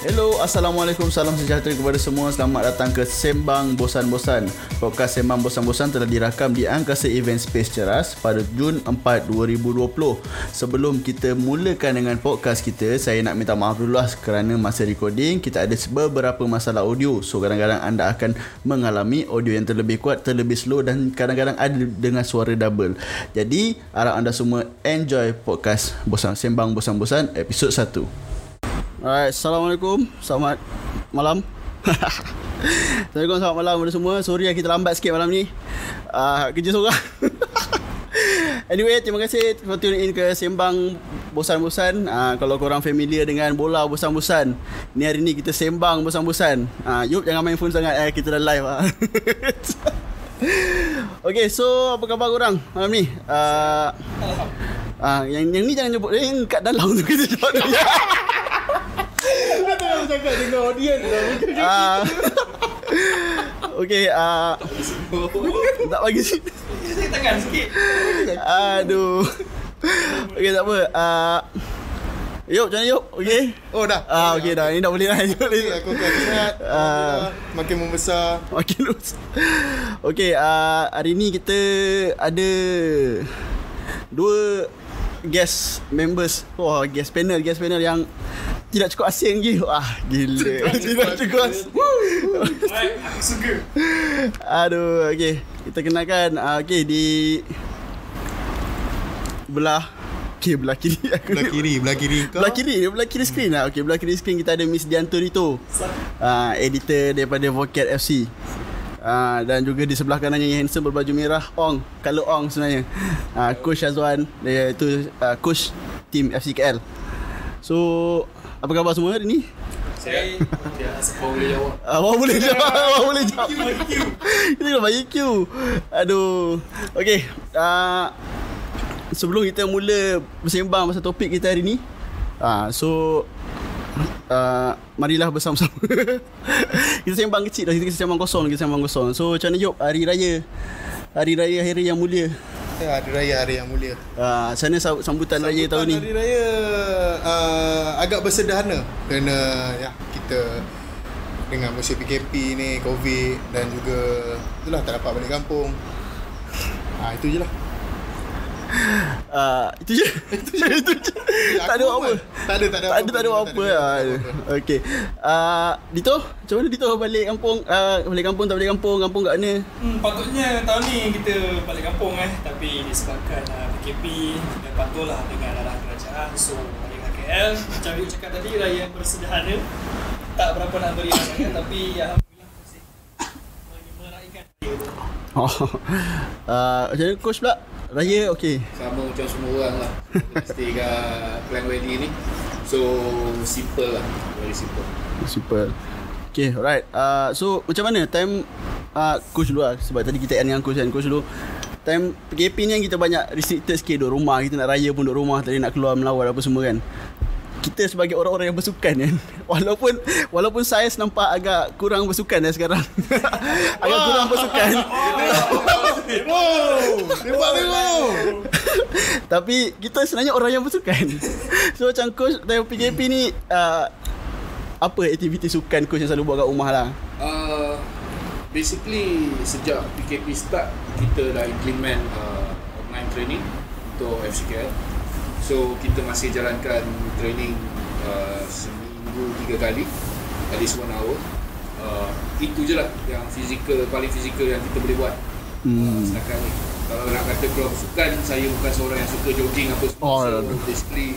Hello, Assalamualaikum, salam sejahtera kepada semua. Selamat datang ke Sembang Bosan-Bosan. Podcast Sembang Bosan-Bosan telah dirakam di Angkasa Event Space Ceras pada Jun 4, 2020 Sebelum kita mulakan dengan podcast kita Saya nak minta maaf dulu lah kerana masa recording Kita ada beberapa masalah audio. So kadang-kadang anda akan mengalami audio yang terlebih kuat, terlebih slow Dan kadang-kadang ada dengan suara double. Jadi, harap anda semua enjoy podcast Bosan Sembang Bosan-Bosan episod 1 Alright, Assalamualaikum. Selamat malam. Assalamualaikum, selamat malam kepada semua. Sorry lah kita lambat sikit malam ni. Uh, kerja seorang. anyway, terima kasih for tune in ke Sembang Bosan-Bosan. Uh, kalau korang familiar dengan bola Bosan-Bosan, ni hari ni kita Sembang Bosan-Bosan. Uh, Yup, jangan main phone sangat. Eh, kita dah live lah. okay, so apa khabar korang malam ni? Uh, uh, yang, yang ni jangan nyebut. Eh, yang kat dalam tu kita Aku cakap dengan audience lah Ah. Okay uh, Tak bagi sini Tangan sikit. Aduh. Okay tak apa. Uh, Yuk macam mana Yuk Okay. Oh dah. Ah okay dah. Ini dah boleh Yuk Okay, aku akan sihat Ah. Makin membesar. Makin lurus Okay uh, Hari ni kita Ada Dua Guest members Wah guest panel Guest panel yang Tidak cukup asing lagi Wah gila Tidak cukup asing Aku suka Aduh, okay. Kita kenalkan uh, okay di belah Okay, belah kiri aku Belah kiri Belah kiri kau Belah kiri, belah kiri screen lah. Okay, belah kiri screen kita ada Miss Dianto Rito. Uh, editor daripada Vocat FC. Uh, dan juga di sebelah kanannya yang handsome berbaju merah Ong, color Ong sebenarnya. Uh, coach Azwan, dia itu uh, coach team FCKL. So, apa khabar semua hari ni? Saya Ya, sebab boleh jawab Ah, Awak boleh jawab Awak boleh jawab Kita kena bagi Aduh Okay uh, Sebelum kita mula Bersembang pasal topik kita hari ni uh, So uh, Marilah bersama-sama. Kita sembang kecil dah Kita sembang kosong Kita sembang kosong. So macam mana Yop Hari Raya. Hari Raya Hari Yang Mulia. Ya, Hari Raya Hari Yang Mulia. Uh, Sana sam- sambutan Raya tahun ni? Hari Raya uh, Agak bersederhana. Kerana Ya Kita Dengan musim PKP ni Covid Dan juga Itulah tak dapat balik kampung. Ah Itu je lah uh, Itu je Itu je, itu je. Tak ada pun. Tak ada Tak ada Tak ada tak ada apa-apa lah. Okey. Ah, Dito, macam mana Dito balik kampung? Ah, balik kampung tak balik kampung? Kampung kat mana? hmm, Patutnya tahun ni kita balik kampung eh Tapi disebabkan uh, PKP Dan patuhlah dengan arahan kerajaan So balik ke KL Macam Yuk cakap tadi Raya yang bersederhana Tak berapa nak beri sangat Tapi Alhamdulillah masih tu Oh. Ah, macam mana coach pula? Raya okey. sama macam semua orang lah stay kat Klang Valley ni So simple lah Very simple Super. Okay, alright. Uh, so macam mana time uh, coach dulu lah sebab tadi kita end dengan coach kan. Coach dulu time PKP ni kan kita banyak restricted sikit duduk rumah. Kita nak raya pun duduk rumah, tadi nak keluar melawat apa semua kan. Kita sebagai orang-orang yang bersukan kan Walaupun Walaupun saiz nampak agak kurang bersukan dah sekarang. Agak kurang bersukan. Wow. Tembak memang Tapi kita sebenarnya orang yang bersukan. So macam coach Time PKP ni uh, Apa aktiviti sukan coach yang selalu buat kat rumah lah? Uh, Basically sejak PKP start Kita dah implement uh, online training Untuk FCKL So kita masih jalankan training uh, Seminggu tiga kali At least one hour uh, Itu je lah yang fizikal Paling fizikal yang kita boleh buat hmm. uh, Setakat ni kalau nak kata keluar bersukan Saya bukan seorang yang suka jogging apa semua Oh, So aduh. basically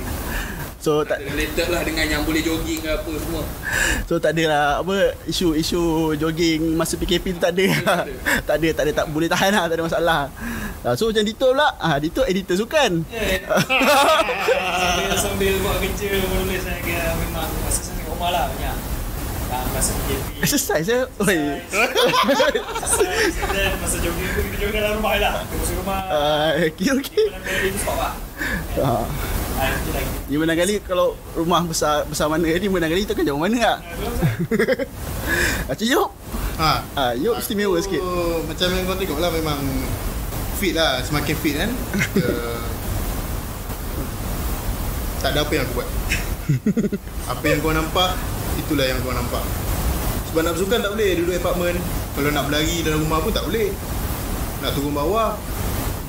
So tak related lah dengan yang boleh jogging ke apa semua So tak ada lah apa isu-isu jogging masa PKP tu tak ada. tak ada, tak ada tak boleh tahan lah, tak ada masalah. Ah, so macam Dito pula, ah Dito editor sukan. sambil, sambil buat kerja menulis saya memang masa sambil rumah lah banyak uh, masa PKP Exercise eh. Oi. exercise dan masa jogging pun kita jogging dalam rumah lah kita masuk rumah Ah, okey okey. Menang kali tu stop lah Ah, Ah, ni mana kali kalau rumah besar besar mana ni mana kali tu kan jauh mana tak? Macam yuk. Ha. Ah, yuk istimewa sikit. Oh, Macam yang kau tengok lah memang Fit lah Semakin fit kan? Kita Tak ada apa yang aku buat. Apa yang kau nampak Itulah yang korang nampak. Sebab nak bersukan tak boleh Duduk apartment. Kalau nak berlari dalam rumah pun tak boleh. Nak turun bawah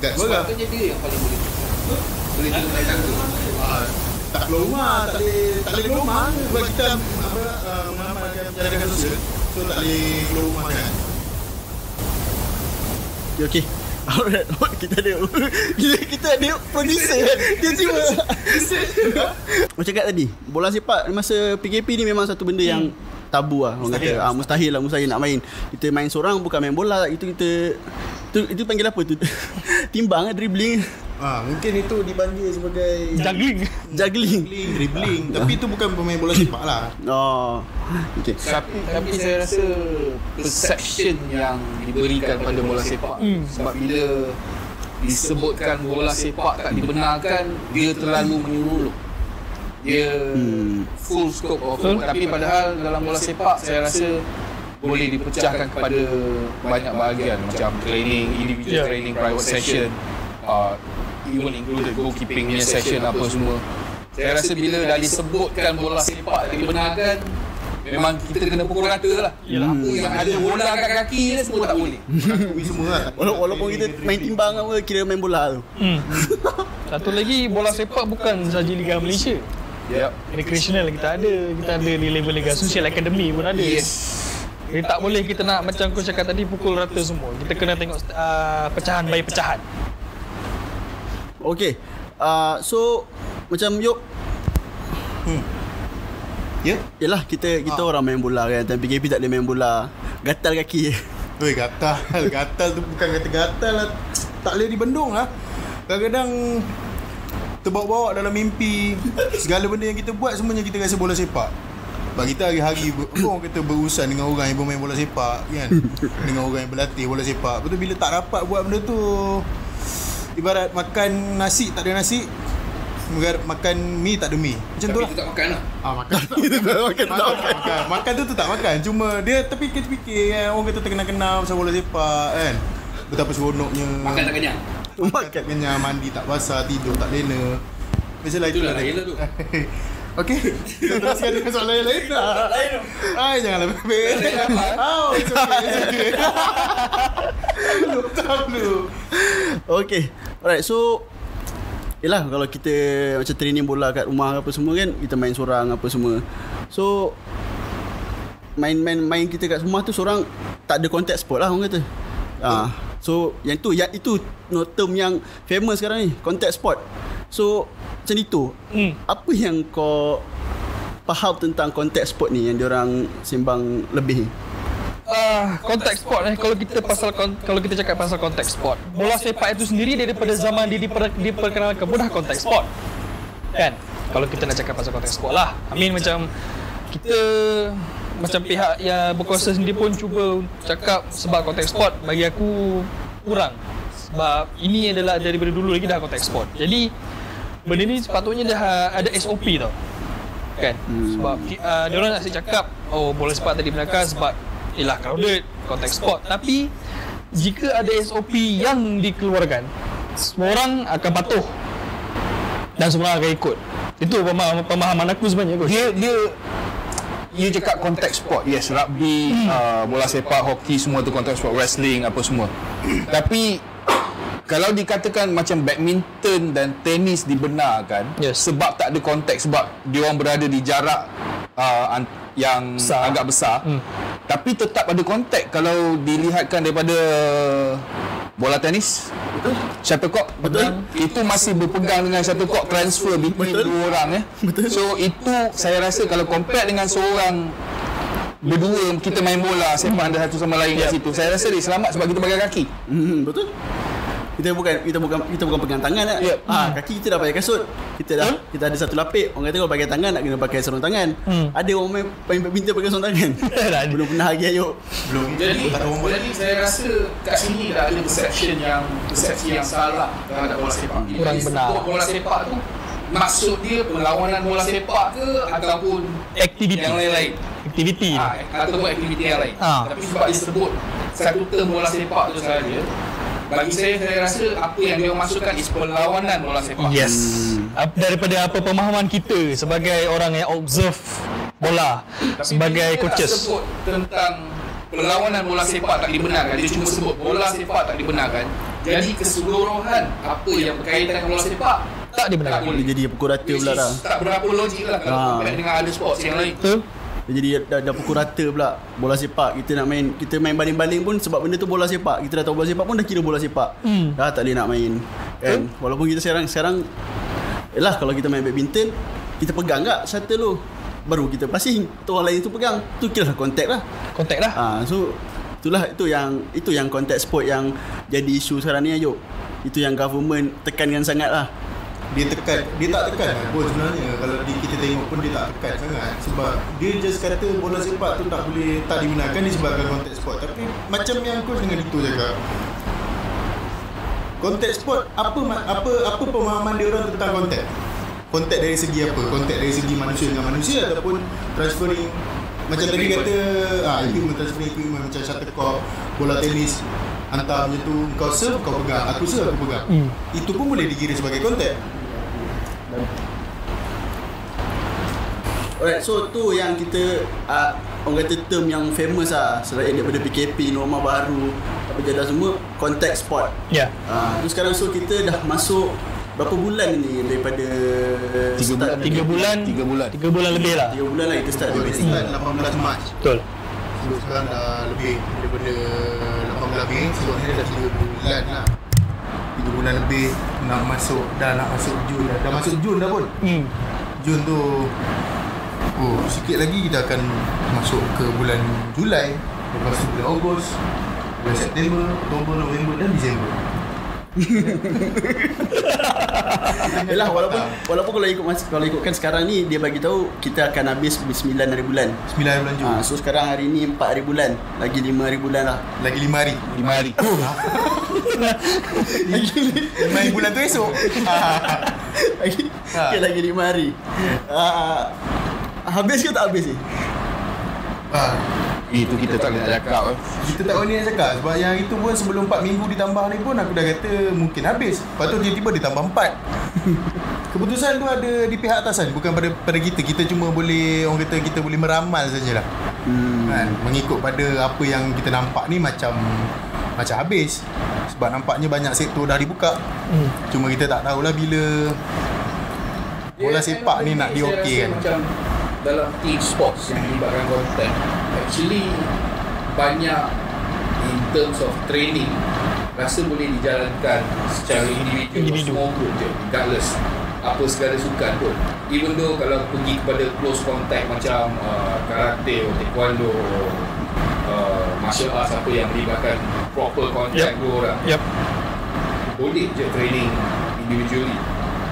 Guard Sebab tu je dia yang paling boleh Boleh turun naik tangga Ah, tak keluar rumah, tak boleh tak boleh keluar rumah. Sebab kita apa uh, mengamalkan jaringan sosial. So tak boleh keluar rumah kan. Okay, okay. Alright, kita ada kita, kita ada producer. Dia cuma macam cakap tadi bola sepak masa PKP ni memang satu benda yang tabu lah orang Mustahil kata ah, mustahil lah mustahil nak main kita main seorang bukan main bola itu kita itu itu panggil apa tu timbang lah dribbling Ah, mungkin itu dibandir sebagai Juggling. juggling dribbling, dribbling. tapi itu bukan pemain bola sepak lah. oh okay. tapi, tapi saya rasa perception yang diberikan pada bola sepak Hmm. sebab bila disebutkan bola sepak tak dibenarkan dia terlalu menyeluruh dia Hmm. full scope of Betul. tapi padahal dalam bola sepak saya rasa boleh dipecahkan kepada banyak bahagian macam training individual Yeah. training private session uh, even included goalkeeping punya session apa semua saya rasa bila dah disebutkan bola sepak dibenarkan memang kita kena pukul rata lah Yalah. apa yang ada bola kat kaki ni semua tak boleh Akui semua lah. Wala- walaupun kita main timbang apa kira main bola tu Hmm. Satu lagi bola sepak bukan saja Liga Malaysia. Yep. Recreational kita ada, kita ada di level Liga Social Academy pun ada. yes Jadi tak boleh kita nak macam kau cakap tadi pukul rata semua. Kita kena tengok uh, pecahan by pecahan. Okay uh, So Macam Yop Ya? Yelah kita kita Ah. orang main bola kan Tapi PKP tak boleh main bola Gatal kaki Oi, gatal. Gatal tu bukan kata gatal lah. Tak boleh dibendung lah. Kadang-kadang terbawa-bawa dalam mimpi. Segala benda yang kita buat semuanya kita rasa bola sepak. Sebab kita hari-hari ber, orang kata berurusan dengan orang yang bermain bola sepak kan. dengan orang yang berlatih bola sepak. Betul bila tak dapat buat benda tu ibarat makan nasi tak ada nasi. Makan mi tak ada mi. Macam tu tapi lah. kita tak makan lah Ah, makan tak Kita tak makan makan, makan, makan. makan tu tu tak makan Cuma dia terfikir-fikir kan Orang kata terkenal-kenal pasal bola sepak kan Betapa seronoknya makan tak kenyang Makan tak kenyang Mandi tak basah Tidur tak lena. Biasalah Itulah itulah. lain lah tu. Okey. Kita teruskan dengan soalan yang lain Lain Ay, janganlah bebek Oh, it's okay, it's okay. Tak perlu Okay Alright so Yelah kalau kita Macam training bola kat rumah apa semua kan Kita main seorang apa semua. So Main-main main kita kat rumah tu seorang Tak ada contact sport lah orang kata. Ah, So yang tu yang Itu no, term yang famous sekarang ni Contact sport So Macam itu. Hmm. Apa yang kau Faham tentang contact sport ni Yang diorang sembang lebih? Ni Uh, contact sport eh. Kalau kita pasal kalau kita cakap pasal contact sport bola sepak itu sendiri daripada zaman dia diper, diperkenalkan pun dah contact sport kan? Kalau kita nak cakap pasal contact sport lah. I mean macam kita macam pihak yang berkuasa sendiri pun cuba cakap sebab contact sport bagi aku kurang. Sebab ini adalah daripada dulu lagi dah contact sport jadi benda ni sepatutnya dah ada SOP tau. Kan? Hmm. sebab uh, dia orang nak cakap oh bola sepak tadi benarkan sebab ialah crowded contact sport tapi jika ada SOP yang dikeluarkan semua orang akan patuh dan semua orang akan ikut. Itu pemahaman, pemahaman aku sebenarnya dia dia you cakap contact sport yes rugby uh, bola sepak hoki semua tu contact sport wrestling apa semua tapi kalau dikatakan macam badminton dan tenis dibenarkan Yes. sebab tak ada konteks sebab dia orang berada di jarak uh, an- yang Besar. agak besar Hmm. Tapi tetap ada konteks kalau dilihatkan daripada bola tenis shuttlecock Betul. itu masih berpegang dengan shuttlecock transfer between Betul. dua orang ya Betul. so itu saya rasa kalau compare dengan seorang berdua kita main bola sepak ada satu sama lain kat Yep. situ saya rasa dia selamat sebab kita pakai kaki Hmm, betul. Kita bukan kita bukan kita bukan pegang tangan lah. Yep. Ah, kaki kita dah pakai kasut. Kita dah kita ada satu lapik. Orang kata kalau pakai tangan nak kena pakai sarung tangan. Hmm. Ada orang main main badminton pakai sarung tangan. Belum pernah lagi ayuk. Belum jadi jadi saya rasa kat sini dah ada perception yang persepsi yang salah terhadap bola sepak Kurang Jadi, benar. bola sepak tu maksud dia perlawanan bola sepak ke ataupun Aktiviti. yang lain-lain Aktiviti. ha, ataupun aktiviti yang lain Ah. tapi sebab disebut satu term bola sepak tu saja bagi saya saya rasa apa yang dia masukkan is perlawanan bola sepak Yes. Ap- Daripada apa pemahaman kita sebagai orang yang observe bola sebagai dia tak coaches. sebut tentang perlawanan bola sepak tak dibenarkan dia cuma sebut bola sepak tak dibenarkan jadi keseluruhan apa yang berkaitan dengan bola sepak Tak dibenarkan. boleh. Dia jadi pukul rata pula dah. tak berapa logik lah kalau compare dengan ada sports yang lain Betul? Dia jadi dah, dah pukul rata pula bola sepak. Kita nak main kita main baling-baling pun sebab benda tu bola sepak. Kita dah tahu bola sepak pun dah kira bola sepak. Hmm. dah tak boleh nak main. Kan walaupun kita sekarang sekarang Yelah kalau kita main badminton kita pegang tak shuttle tu? Baru kita passing. Tu orang lain tu pegang. Tu kira lah contact lah. Kontak dah. ha, so itulah itu yang itu yang contact sport yang jadi isu sekarang ni Ayub itu yang government tekankan sangat lah dia tekan dia tak tekan pun sebenarnya? Kalau di, kita tengok pun dia tak tekan sangat. Sebab dia just kata bola sepak tu tak boleh tak digunakan disebabkan konteks sport tapi macam yang coach dengan Dito cakap konteks sport apa apa apa pemahaman dia orang tentang konteks konteks dari segi apa? Konteks dari segi manusia dengan manusia ataupun transferring? Macam tadi kata ah equipment transferring equipment macam shuttlecock bola tenis hantar macam tu kau serve kau pegang aku serve aku pegang Hmm. itu pun boleh dikira sebagai konteks Alright, so tu yang kita uh, orang kata term yang famous lah selain daripada PKP, norma baru, apa jadah semua, contact sport. Ya. Uh, tu sekarang so kita dah masuk berapa bulan ni daripada Tiga bulan. Tiga bulan. Tiga bulan. Tiga bulan lebih lah. Tiga bulan lah kita start daripada dia start 18 Mac Betul. Sebelum sekarang dah lebih daripada 18 lebih Sebelum ni dah 3 bulan lah. 3 bulan lebih nak masuk dah nak masuk Jun dah, dah masuk Jun dah pun? Hmm. Jun tu Oh, sikit lagi kita akan masuk ke bulan Julai. Lepas tu bulan Ogos Bulan September, Oktober, November dan Disember Yalah walaupun walaupun kalau ikut mas- kalau ikutkan sekarang ni dia bagi tahu kita akan habis 9 hari bulan. 9 bulan Jun Ha, so sekarang hari ni 4 hari bulan, lagi 5 hari bulan lah. Lagi 5 hari lima hari Lima hari bulan tu esok lagi Ha. okay, lagi 5 hari. Ah, habis ke tak habis ni? Ah, itu kita tak boleh nak cakap eh. Kita tak boleh nak cakap. Sebab yang itu pun sebelum 4 minggu ditambah ni pun Aku dah kata mungkin habis. Lepas tu tiba-tiba ditambah 4 Keputusan tu ada di pihak atasan. Bukan pada pada kita. Kita cuma boleh Orang kata kita boleh meramal sajalah. Hmm. kan? Mengikut pada apa yang kita nampak ni Macam Macam habis. Sebab nampaknya banyak sektor dah dibuka. Hmm. Cuma kita tak tahulah bila Bola sepak ni nak Saya rasa diokeykan Macam dalam team sports yang melibatkan konten actually banyak in terms of training rasa boleh dijalankan secara individu, Individu. small group je regardless apa segala sukan pun even though kalau pergi kepada close contact macam uh, karate taekwondo uh, martial arts apa yang melibatkan proper contact Yep. dua orang Yep. boleh je training individually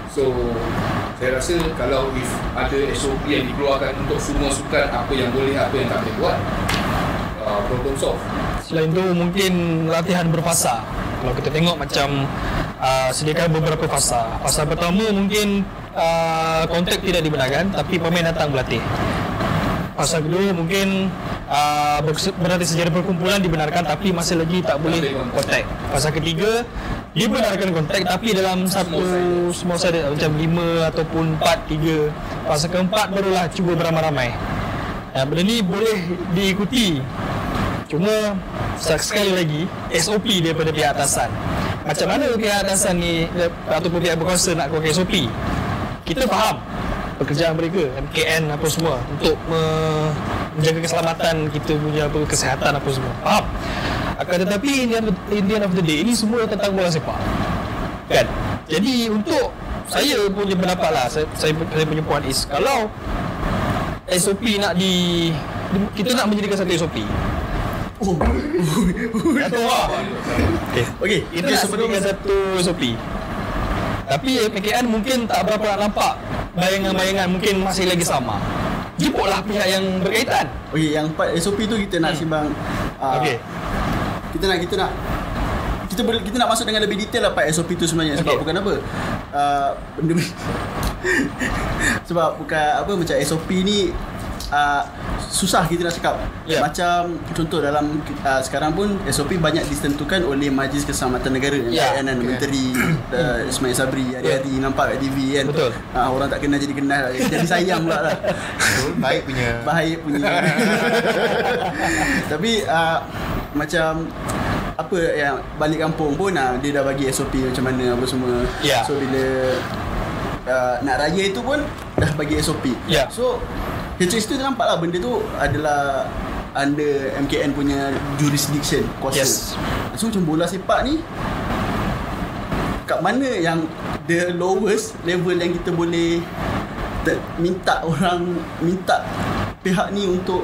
so saya rasa kalau if ada SOP yang dikeluarkan untuk semua sukan apa yang boleh apa yang tak boleh buat uh, problem solve Selain tu mungkin latihan berfasa. Kalau kita tengok macam uh, sediakan beberapa fasa. Fasa pertama mungkin uh, kontak tidak dibenarkan tapi pemain datang berlatih. Fasa kedua mungkin uh, berlatih secara perkumpulan dibenarkan tapi masih lagi tak boleh kontak. Fasa ketiga dibenarkan kontak tapi dalam satu small sided macam 5 ataupun 4 3. Fasa keempat barulah cuba beramai-ramai. Ya, benda ni boleh diikuti Cuma sekali lagi SOP daripada pihak atasan. Macam mana pihak atasan ni ataupun pihak berkuasa nak keluarkan SOP? Kita faham pekerjaan mereka MKN apa semua untuk me- menjaga keselamatan kita punya apa kesihatan apa semua. Faham. Akan tetapi in the, in the end of the day ini semua tentang bola sepak. Kan? Jadi untuk saya punya pendapat lah saya, saya, saya punya point is kalau SOP nak di kita nak menjadikan satu SOP Oh. lah okay. Okey, nak sebelum sebutkan satu SOP Tapi PKN mungkin tak berapa nak nampak Bayangan-bayangan mungkin masih lagi sama. Jemputlah pihak yang berkaitan. Okey, yang part SOP tu kita nak simbang uh, Okey. Kita nak kita nak kita boleh kita nak masuk dengan lebih detail lah part SOP tu sebenarnya. Sebab Okey. bukan apa uh, benda sebab bukan apa macam SOP ni uh, susah kita nak cakap. Ya. Macam contoh dalam uh, sekarang pun SOP banyak ditentukan oleh Majlis Keselamatan Negara yang Ya. kan, Menteri uh, Ismail Sabri hari-hari nampak kat TV kan. Betul. Uh, orang tak kenal jadi kenal, jadi sayang pula lah. Baik punya Baik punya. Tapi uh, macam apa yang balik kampung pun uh, dia dah bagi SOP macam mana apa semua. Ya. So bila uh, nak raya itu pun dah bagi SOP. Ya. So HHS tu nampak lah benda tu adalah under MKN punya jurisdiction kuasa. Yes. So macam bola sepak ni kat mana yang the lowest level yang kita boleh te- minta orang minta pihak ni untuk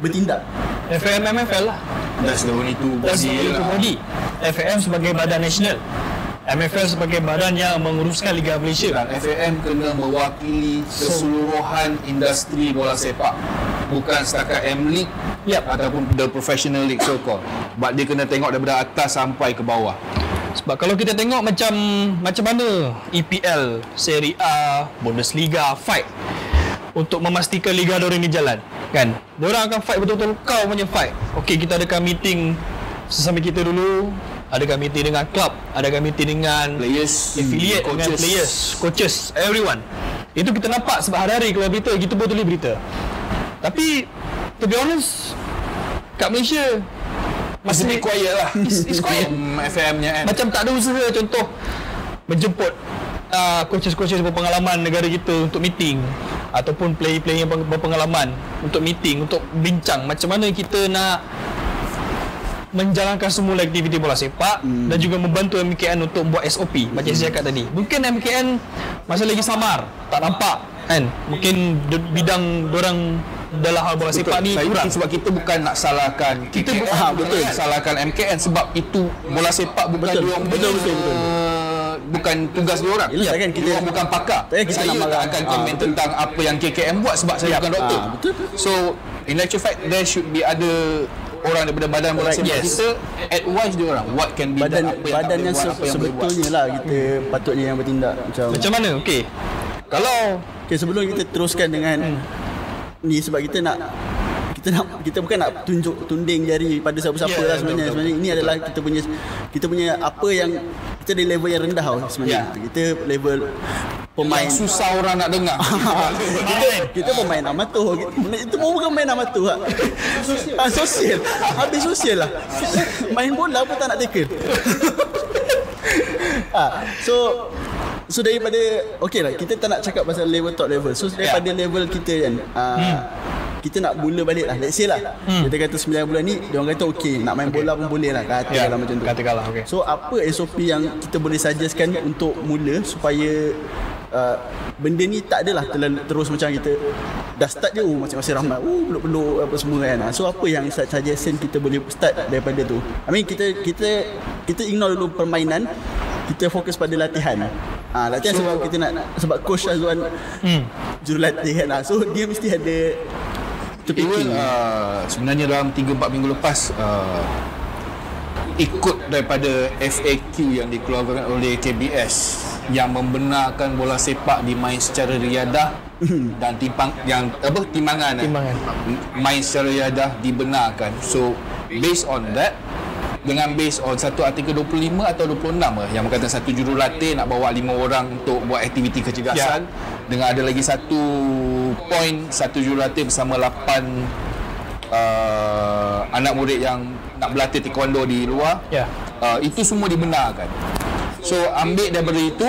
bertindak. FAM MFL lah. That's the only two That's body lah. body. FAM sebagai badan nasional. MFL sebagai badan yang menguruskan Liga Malaysia. Dan FAM kena mewakili keseluruhan industri bola sepak bukan setakat M League Yep. ataupun the professional league so called but dia kena tengok daripada atas sampai ke bawah Sebab kalau kita tengok macam macam mana EPL, Serie A, Bundesliga fight untuk memastikan liga diorang ni jalan kan. Diorang akan fight betul-betul kau punya fight. Okey, kita adakan meeting sesama kita dulu, adakan meeting dengan club, adakan meeting dengan players affiliate dengan coaches. players, coaches, everyone. Itu kita nampak sebab hari-hari keluar berita, kita pun tulis berita. Tapi to be honest kat Malaysia masih be quiet lah It's- it's quiet. FM nya kan macam tak ada usaha contoh menjemput uh, coaches-coaches berpengalaman negara kita untuk meeting ataupun player-player yang ber- berpengalaman untuk meeting untuk bincang macam mana kita nak menjalankan semua aktiviti bola sepak hmm. dan juga membantu MKN untuk buat SOP macam saya cakap tadi. Mungkin MKN masih lagi samar, tak nampak kan. Mungkin bidang orang dalam hal bola sepak ni Saya kurang. sebab kita bukan nak salahkan Kita KKN, bu- ah, betul. bukan salahkan MKN sebab itu bola sepak bukan Betul, diorang betul, punya, betul, betul. bukan tugas diorang. Yelah, takkan kita- diorang bukan pakar. kita saya nak marah. tak akan Ah, komen betul. tentang apa yang KKM buat sebab saya Yap. bukan doktor. Ah, betul. So in actual fact there should be ada orang daripada badan bola Right, sepak yes. kita advise diorang what can be Badan done apa yang badan yang boleh buat, se- apa yang sebetulnya lah kita patutnya yang bertindak macam Macam mana? Okey. Kalau Okay, sebelum kita teruskan dengan Hmm. ni sebab kita nak kita nak kita bukan nak tunjuk tunding jari pada siapa-siapa Ya, lah betul, sebenarnya. betul. Sebenarnya ini adalah kita punya kita punya apa yang kita di level yang rendah tau sebenarnya. Ya. Kita level pemain yang susah orang nak dengar. kita kita pemain amatur. Itu pun bukan main amatur. ah. Ah, sosial. Habis sosial lah. Main bola pun tak nak tackle. ah, so So daripada Okay lah Kita tak nak cakap pasal level top level So daripada level kita kan uh, Kita nak mula balik lah Let's say lah Kita kata 9 bulan ni Dia orang kata okay Nak main bola pun boleh lah Katakanlah macam tu Katakanlah okey. So apa SOP yang kita boleh suggestkan untuk mula supaya uh, benda ni tak adalah terlalu, terus macam kita dah start je oh masih masih ramai. Oh peluk-peluk apa semua kan. Ah, so apa yang su- suggestion kita boleh start daripada tu? I mean kita kita kita ignore dulu permainan. Kita fokus pada latihan. Ah latihan sebab kita nak sebab coach Azwan hmm. jurulatih kan. Ah, so dia mesti ada Even terpikir uh, sebenarnya dalam 3-4 minggu lepas uh, ikut daripada FAQ yang dikeluarkan oleh KBS yang membenarkan bola sepak dimain secara riadah dan timpang yang apa timbangan eh? Timbangan. main secara riadah dibenarkan so based on that dengan based on satu artikel 25 atau 26 lah yang berkaitan satu jurulatih nak bawa lima orang untuk buat aktiviti kecergasan dengan ada lagi satu point satu jurulatih bersama 8 uh, anak murid yang nak berlatih taekwondo di luar Ya. uh, itu semua dibenarkan so ambil daripada itu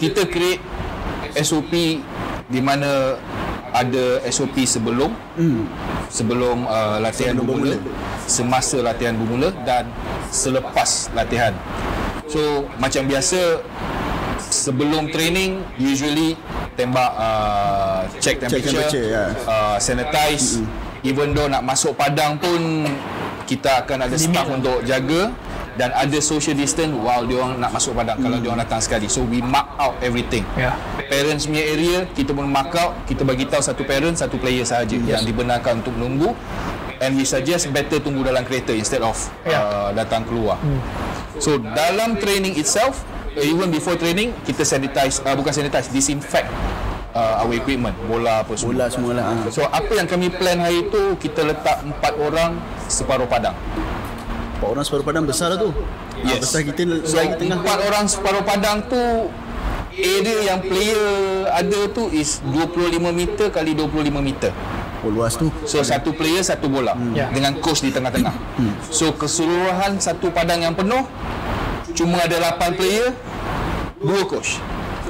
kita create SOP di mana ada SOP sebelum sebelum uh, latihan Sebelum bermula, bermula. semasa latihan bermula dan selepas latihan. So macam biasa sebelum training usually tembak uh, check temperature, temperature, ya. uh, sanitize even though nak masuk padang pun kita akan ada staff untuk jaga dan ada social distance while dia orang nak masuk padang kalau dia orang datang sekali so we mark out everything Ya. parents punya area kita pun mark out kita bagi tahu satu parent satu player sahaja yes. yang dibenarkan untuk menunggu and we suggest better tunggu dalam kereta instead of Ya. uh, datang keluar so dalam training itself uh, even before training kita sanitize uh, bukan sanitize disinfect uh, our equipment, bola apa semua. Bola semua lah. ah. So apa yang kami plan hari tu kita letak empat orang separuh padang. Empat orang separuh padang besar lah tu. Ah, Yes. besar kita So lagi tengah. empat orang separuh padang tu area yang player ada tu is 25 meter kali 25 meter. Oh luas tu. So satu player satu bola Ya. dengan coach di tengah-tengah. So keseluruhan satu padang yang penuh cuma ada 8 player, dua coach.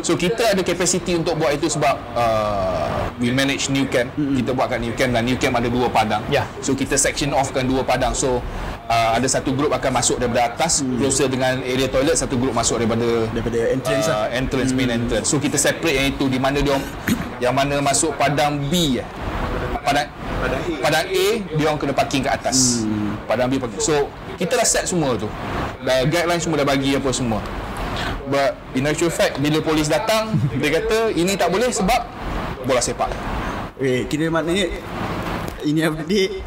So kita ada capacity untuk buat itu sebab uh, we manage new camp. Kita buat kat new camp dan new camp ada dua padang. Ya. So kita section off kan dua padang. So uh, ada satu grup akan masuk daripada atas closer dengan area toilet, satu grup masuk daripada Daripada entrance lah. uh, entrance main entrance. So kita separate yang itu di mana dia yang mana masuk padang B eh. Padang padang A dia orang kena parking kat atas. Padang B parking. So kita dah set semua tu. Dah guideline semua dah bagi apa semua. But in actual fact bila polis datang dia kata ini tak boleh sebab bola sepak. Okay, kira maknanya ini day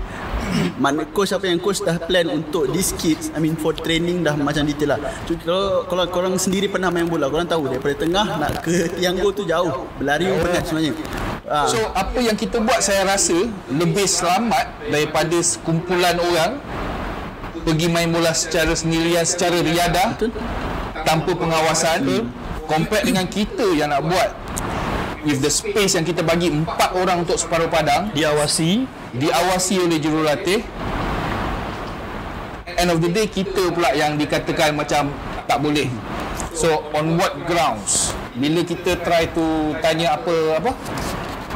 mana coach apa yang coach dah plan untuk these kids I mean for training dah macam detail lah. So, kalau kalau korang sendiri pernah main bola korang tahu daripada tengah nak ke tiang gol tu jauh. Berlari pun penat sebenarnya. Ah. So apa yang kita buat saya rasa lebih selamat daripada sekumpulan orang pergi main bola secara sendirian secara riadah Betul. tanpa pengawasan compare dengan kita yang nak buat with the space yang kita bagi empat orang untuk separuh padang. Diawasi. Diawasi oleh jurulatih. End of the day kita pula yang dikatakan macam tak boleh. So on what grounds? Bila kita try to tanya apa apa?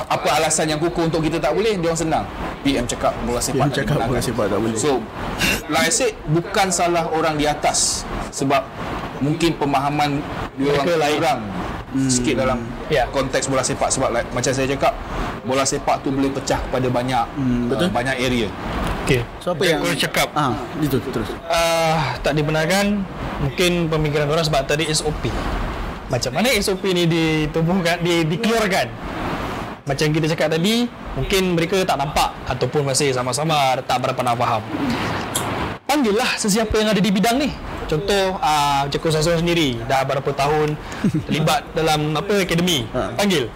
Apa alasan yang kukuh untuk kita tak boleh dia orang senang. PM cakap bola sepak tak cakap bola sepak tak boleh. So, like I said, bukan salah orang di atas sebab mungkin pemahaman dia orang kurang hmm. sikit dalam Ya. konteks bola sepak sebab like, macam saya cakap bola sepak tu boleh pecah kepada banyak Hmm, betul. uh, banyak area. Okay so apa yang Kau cakap ah itu terus uh, tak dibenarkan mungkin pemikiran orang sebab tadi SOP macam mana SOP ni ditubuhkan di, dikeluarkan macam kita cakap tadi mungkin mereka tak nampak ataupun masih sama-sama tak berapa nak faham panggillah sesiapa yang ada di bidang ni contoh uh, macam Coach Hasan sendiri dah berapa tahun terlibat dalam apa akademi Ha. panggil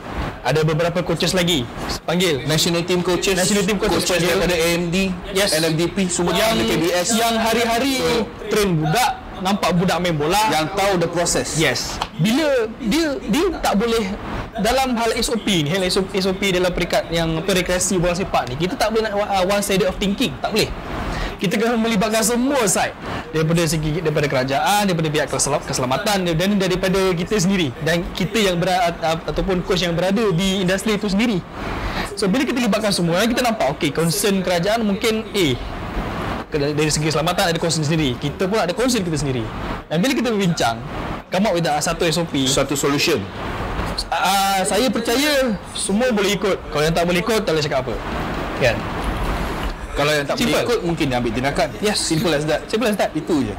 ada beberapa coaches lagi panggil National team coaches, National team coaches coaches daripada AMD, Yes. LFDP semua yang KBS yang hari-hari train budak nampak budak main bola yang tahu the process. Yes. Bila dia dia tak boleh dalam hal SOP ni, hal SOP, SOP dalam peringkat yang apa rekreasi bola sepak ni, kita tak boleh nak uh, one sided of thinking, tak boleh. Kita kena melibatkan semua side daripada segi daripada kerajaan, daripada pihak kesel- keselamatan dan daripada kita sendiri dan kita yang berada ataupun coach yang berada di industri itu sendiri. So bila kita libatkan semua, kita nampak okey concern kerajaan mungkin A dari segi keselamatan ada concern sendiri. Kita pun ada concern kita sendiri. Dan bila kita berbincang, come up with a- satu SOP, Satu solution. uh, saya percaya semua boleh ikut. Kalau yang tak boleh ikut, tak boleh cakap apa. Kan? Kalau yang tak boleh Simple. ikut mungkin dia ambil tindakan. Yes. Simple as that. Simple as that. Itu je.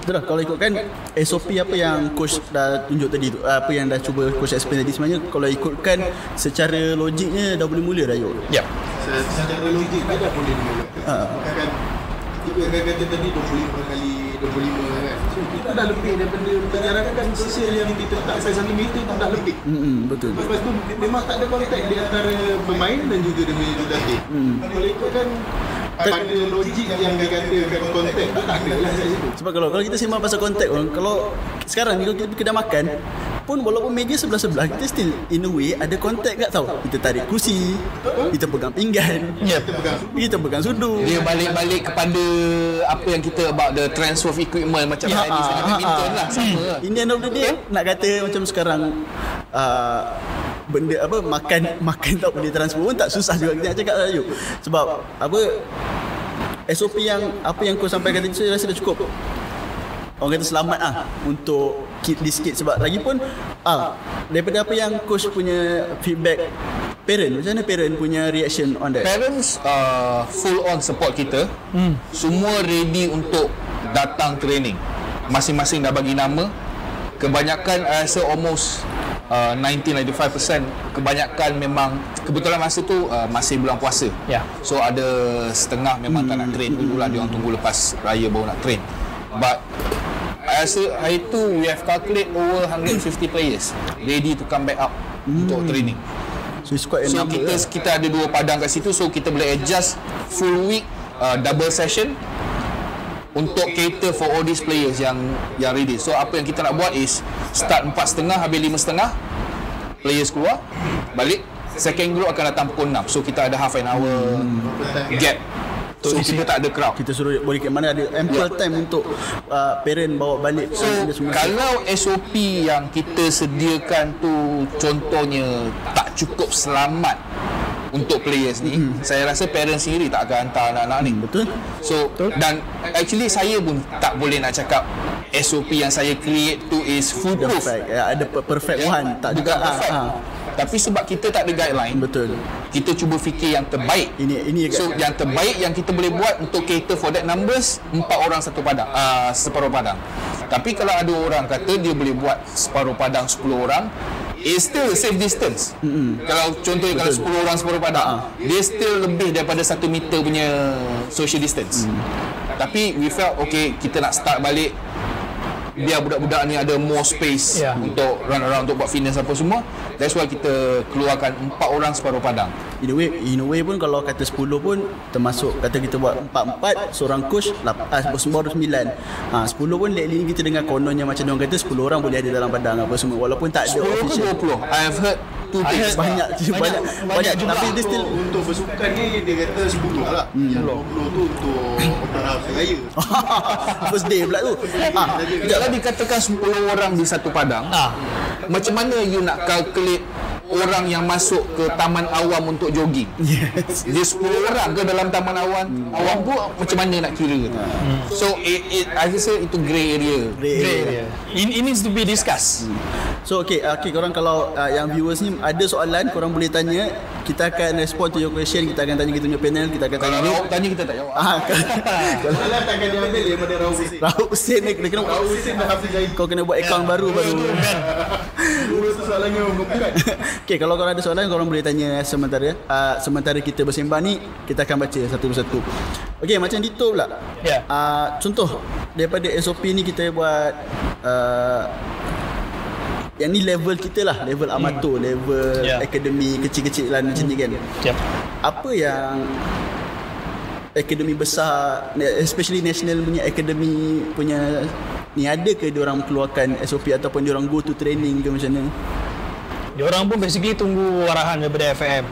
Betul lah kalau ikutkan SOP apa yang coach dah tunjuk tadi tu apa yang dah cuba coach explain tadi sebenarnya kalau ikutkan secara logiknya dah boleh mula dah yuk Yep. secara logik dia dah boleh dimulakan. Ha. Kan kita kan kata tadi 25 kali 25 kita dah lebih daripada penjarakan sosial yang ditetapkan 1 meter tu dah lebih. hmm, betul Lepas tu memang tak ada kontak di antara pemain dan juga dengan jurulatih. Hmm. Kalau ikutkan pada logik yang dikatakan kontak tu tak ada lah sebab kalau kalau kita sembang pasal kontak orang kalau sekarang kalau kita pergi kedai makan pun walaupun meja sebelah-sebelah kita still in a way ada kontak kat tau kita tarik kerusi kita pegang pinggan Yep. kita pegang sudu Dia balik-balik kepada apa yang kita about the transfer of equipment macam Ya, tenis dengan ah, badminton ah, lah ah. sama lah. In the end of the day nak kata macam sekarang uh, benda apa makan makan tak boleh transfer pun tak susah juga kita nak cakap lah. Sebab apa SOP yang apa yang kau sampaikan tadi saya rasa dah cukup. Orang kata selamat ah untuk keep this kid sebab lagi pun ah daripada apa yang coach punya feedback parent macam mana parent punya reaction on that? Parents uh, full on support kita. Hmm. Semua ready untuk datang training. Masing-masing dah bagi nama. Kebanyakan I rasa almost uh, 90-95% kebanyakan memang kebetulan masa tu uh, masih bulan puasa. Ya. So ada setengah memang tak nak train dulu lah dia orang tunggu lepas raya baru nak train. But I rasa hari tu we have calculate over 150 players ready to come back up untuk training. So it's quite a So number kita lah. kita ada dua padang kat situ so kita boleh adjust full week uh, double session untuk cater for all these players yang yang ready. So apa yang kita nak buat is start 4.30 habis 5.30 players keluar balik second group akan datang pukul 6. So kita ada half an hour gap. So kita tak ada crowd. kita suruh boleh kat mana ada ample time untuk uh, parent bawa balik So semua. kalau SOP yang kita sediakan tu contohnya tak cukup selamat untuk players ni, Hmm. saya rasa parents sendiri tak akan hantar anak-anak ni. betul So dan actually saya pun tak boleh nak cakap SOP yang saya create tu is foolproof. perfect ya, ada per- perfect one tak Bukan juga ah, perfect. ah. Tapi sebab kita tak ada guideline, betul kita cuba fikir yang terbaik. ini ini So yang terbaik yang kita boleh buat untuk cater for that numbers empat orang satu padang uh, separuh padang. Tapi kalau ada orang kata dia boleh buat separuh padang 10 orang It's still safe distance. Mm-hmm. Kalau contohnya kalau 10 orang separuh padang, dia still lebih daripada 1 meter punya social distance. Mm. Tapi we felt okay kita nak start balik biar budak-budak ni ada more space Ya. untuk run around untuk buat fitness apa semua. That's why kita keluarkan empat orang separuh padang. In a way, in a way pun kalau kata 10 pun termasuk kata kita buat 4-4 seorang coach lap- ah, baru 9 ha, 10 pun lately ni kita dengar kononnya macam orang kata 10 orang boleh ada dalam padang apa semua walaupun tak ada 10 ke official 20? I have heard two things. banyak banyak banyak, banyak juga. tapi dia still Untuk bersukan ni dia kata 10 lah. Yang 20 tu untuk open house raya. first day pula tu ha, Kalau dikatakan 10 orang di satu padang, Ah. macam mana you nak calculate only orang yang masuk ke taman awam untuk jogging? yes. Dia 10 orang ke dalam taman awam? Awam tu macam mana nak kira? So it, it I rasa itu grey area. Grey area. It, it needs to be discussed. So okay, okay korang kalau uh, yang viewers ni ada soalan korang boleh tanya kita akan respond to your question kita akan tanya kita punya panel kita akan Kalau tanya awak tanya kita tak jawab. Ah, kalau Kalau takkan dia ambil daripada Raul Hussein. Raul Hussein ni kena kena Hussein dah Zahid. kau kena buat akaun baru baru. Dua soalannya bukan. Okay, kalau korang ada soalan korang boleh tanya sementara uh, sementara kita bersembang ni kita akan baca satu persatu. Okay, macam Dito pula. Ya. Uh, contoh daripada SOP ni kita buat uh, yang ni level kita lah Level amatur Level Ya. akademi Kecil-kecilan macam ni kan Siap. Apa yang Akademi besar Especially national punya Akademi punya Ni ada ke diorang keluarkan SOP Ataupun diorang go to training ke macam mana Diorang pun basically tunggu arahan daripada FM.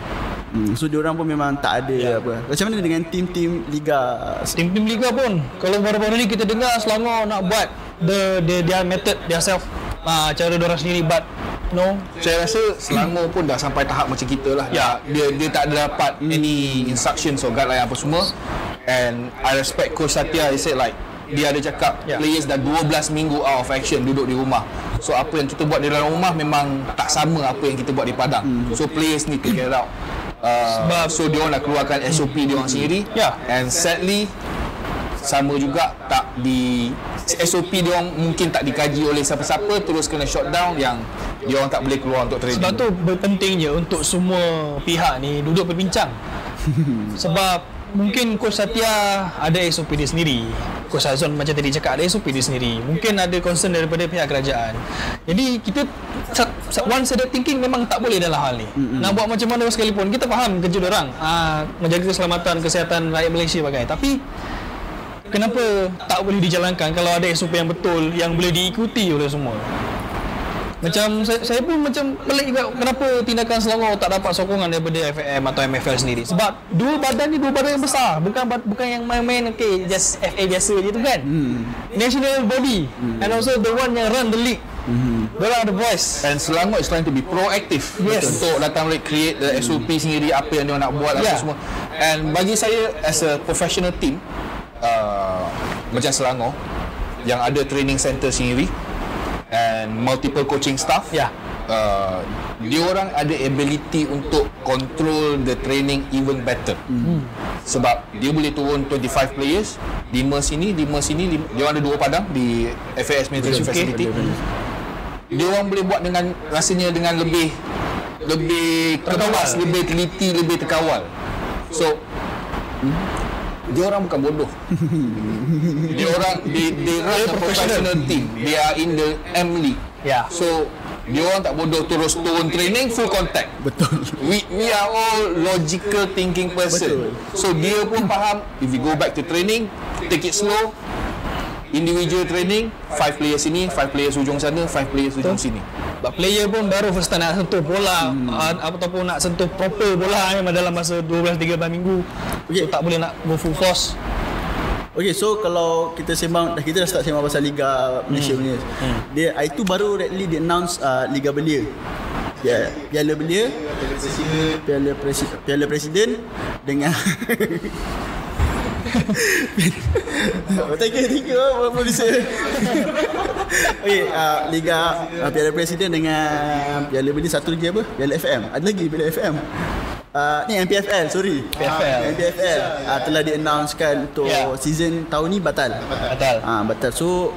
Hmm, so diorang pun memang tak ada Ya. apa. Macam mana dengan tim-tim liga? Tim-tim liga pun kalau baru-baru ni kita dengar Selangor nak buat the the their method their self uh, cara diorang sendiri but no Saya rasa Selangor pun dah sampai tahap macam kita lah. Ya. Dia dia tak ada dapat any instructions or guideline apa semua. And I respect Coach Satya. He said like dia ada cakap Ya. players dah 12 minggu out of action duduk di rumah. So apa yang kita buat di dalam rumah memang tak sama apa yang kita buat di padang. So players need to get out. Uh, Sebab- so dia orang nak keluarkan SOP dia orang sendiri. Ya. And sadly sama juga tak di SOP dia orang mungkin tak dikaji oleh siapa-siapa terus kena shut down yang dia orang tak boleh keluar untuk training. Sebab tu pentingnya untuk semua pihak ni duduk berbincang. Sebab mungkin Coach Satya ada SOP dia sendiri. Coach Azon macam tadi cakap ada SOP dia sendiri. Mungkin ada concern daripada pihak kerajaan. Jadi kita one sided thinking memang tak boleh dalam hal ni. Mm-hmm. Nak buat macam mana sekalipun kita faham kerja orang. Ah menjaga keselamatan kesihatan rakyat Malaysia bagai. Tapi kenapa tak boleh dijalankan kalau ada SOP yang betul yang boleh diikuti oleh semua? Macam saya, saya pun macam pelik juga kenapa tindakan Selangor tak dapat sokongan daripada FAM atau MFL sendiri. Sebab dua badan ni dua badan yang besar, bukan bukan yang main-main okay just FA biasa je tu kan. Hmm. National body hmm. and also the one yang run the league. Hmm. Dia ada voice. And Selangor is trying to be proactive Yes. untuk datang balik create the SOP sendiri apa yang dia nak buat apa Yeah. semua. And bagi saya as a professional team uh, macam Selangor yang ada training center sendiri and multiple coaching staff Ya. uh, dia orang ada ability untuk control the training even better. Hmm. Sebab dia boleh turun 25 players, 5 sini, 5 sini, dia orang ada dua padang di FAS Military Okay. Facility. Dia orang boleh buat dengan rasanya dengan lebih lebih terkawas, lebih teliti, lebih terkawal. So dia orang bukan bodoh. dia orang they, they run a professional team. They are in the M League. Ya. So dia orang tak bodoh terus turun training full contact. Betul. We we are all logical thinking person. Betul. So dia pun faham if we go back to training, take it slow. Individual training, five players sini, five players ujung sana, five players ujung sini. But player pun baru first time nak sentuh bola hmm. uh, ataupun nak sentuh proper bola memang dalam masa 12-13 minggu. Okay. So tak boleh nak go full force. Okay, so kalau kita sembang, dah kita dah start sembang pasal Liga Malaysia hmm. punya. Hmm. Dia itu baru recently dia announce uh, Liga Belia. Ya, Piala Belia, Piala Presiden, Piala Presiden dengan Tiga tiga apa producer. Okey, uh, Liga uh, Piala Presiden dengan Piala Belia satu lagi apa? Piala FM. Ada lagi Piala FM. Uh, ni MPFL, sorry. MPFL. Uh, MPFL uh, telah di-announcekan untuk Ya. season tahun ni batal. Batal. Ah batal. So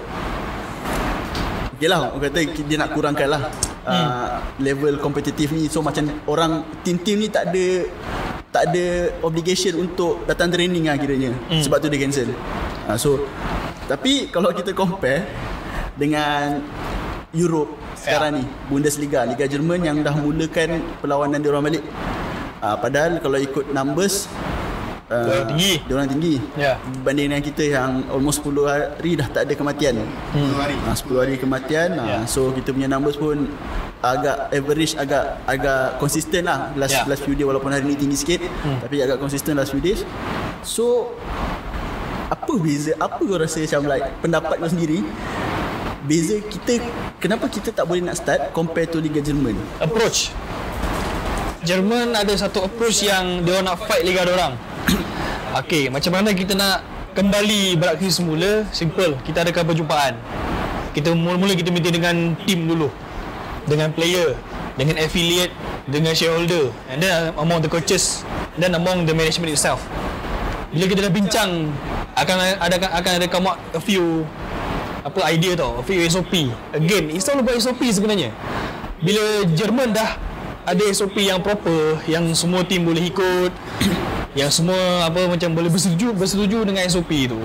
Yelah orang kata dia nak kurangkan lah uh, level kompetitif ni so macam orang tim-tim ni tak ada tak ada obligation untuk datang training lah kiranya. Hmm. sebab tu dia cancel. Uh, so tapi kalau kita compare dengan Europe sekarang ni Bundesliga Liga Jerman yang dah mulakan perlawanan dia orang balik. Uh, padahal kalau ikut numbers uh, Diorang tinggi. dia orang tinggi Ya. berbanding dengan kita yang almost 10 hari dah tak ada kematian Hmm. hari. Ha, 10 hari kematian ha, Ya. So kita punya numbers pun Agak average Agak agak konsisten lah Last, Ya. last few day Walaupun hari ni tinggi sikit hmm. Tapi agak konsisten last few days So Apa beza Apa kau rasa macam like Pendapat kau sendiri Beza kita Kenapa kita tak boleh nak start Compare to Liga Jerman Approach. Jerman ada satu approach yang dia orang nak fight liga dia orang. Okey, macam mana kita nak kembali beraktiviti semula? Simple. Kita adakan perjumpaan. Kita mula-mula kita meeting dengan team dulu. Dengan player, dengan affiliate, dengan shareholder and then among the coaches then among the management itself. Bila kita dah bincang akan ada akan ada come out a few apa idea tau, a few SOP. Again, it's all about SOP sebenarnya. Bila Jerman dah ada SOP yang proper yang semua tim boleh ikut yang semua apa macam boleh bersetuju bersetuju dengan SOP tu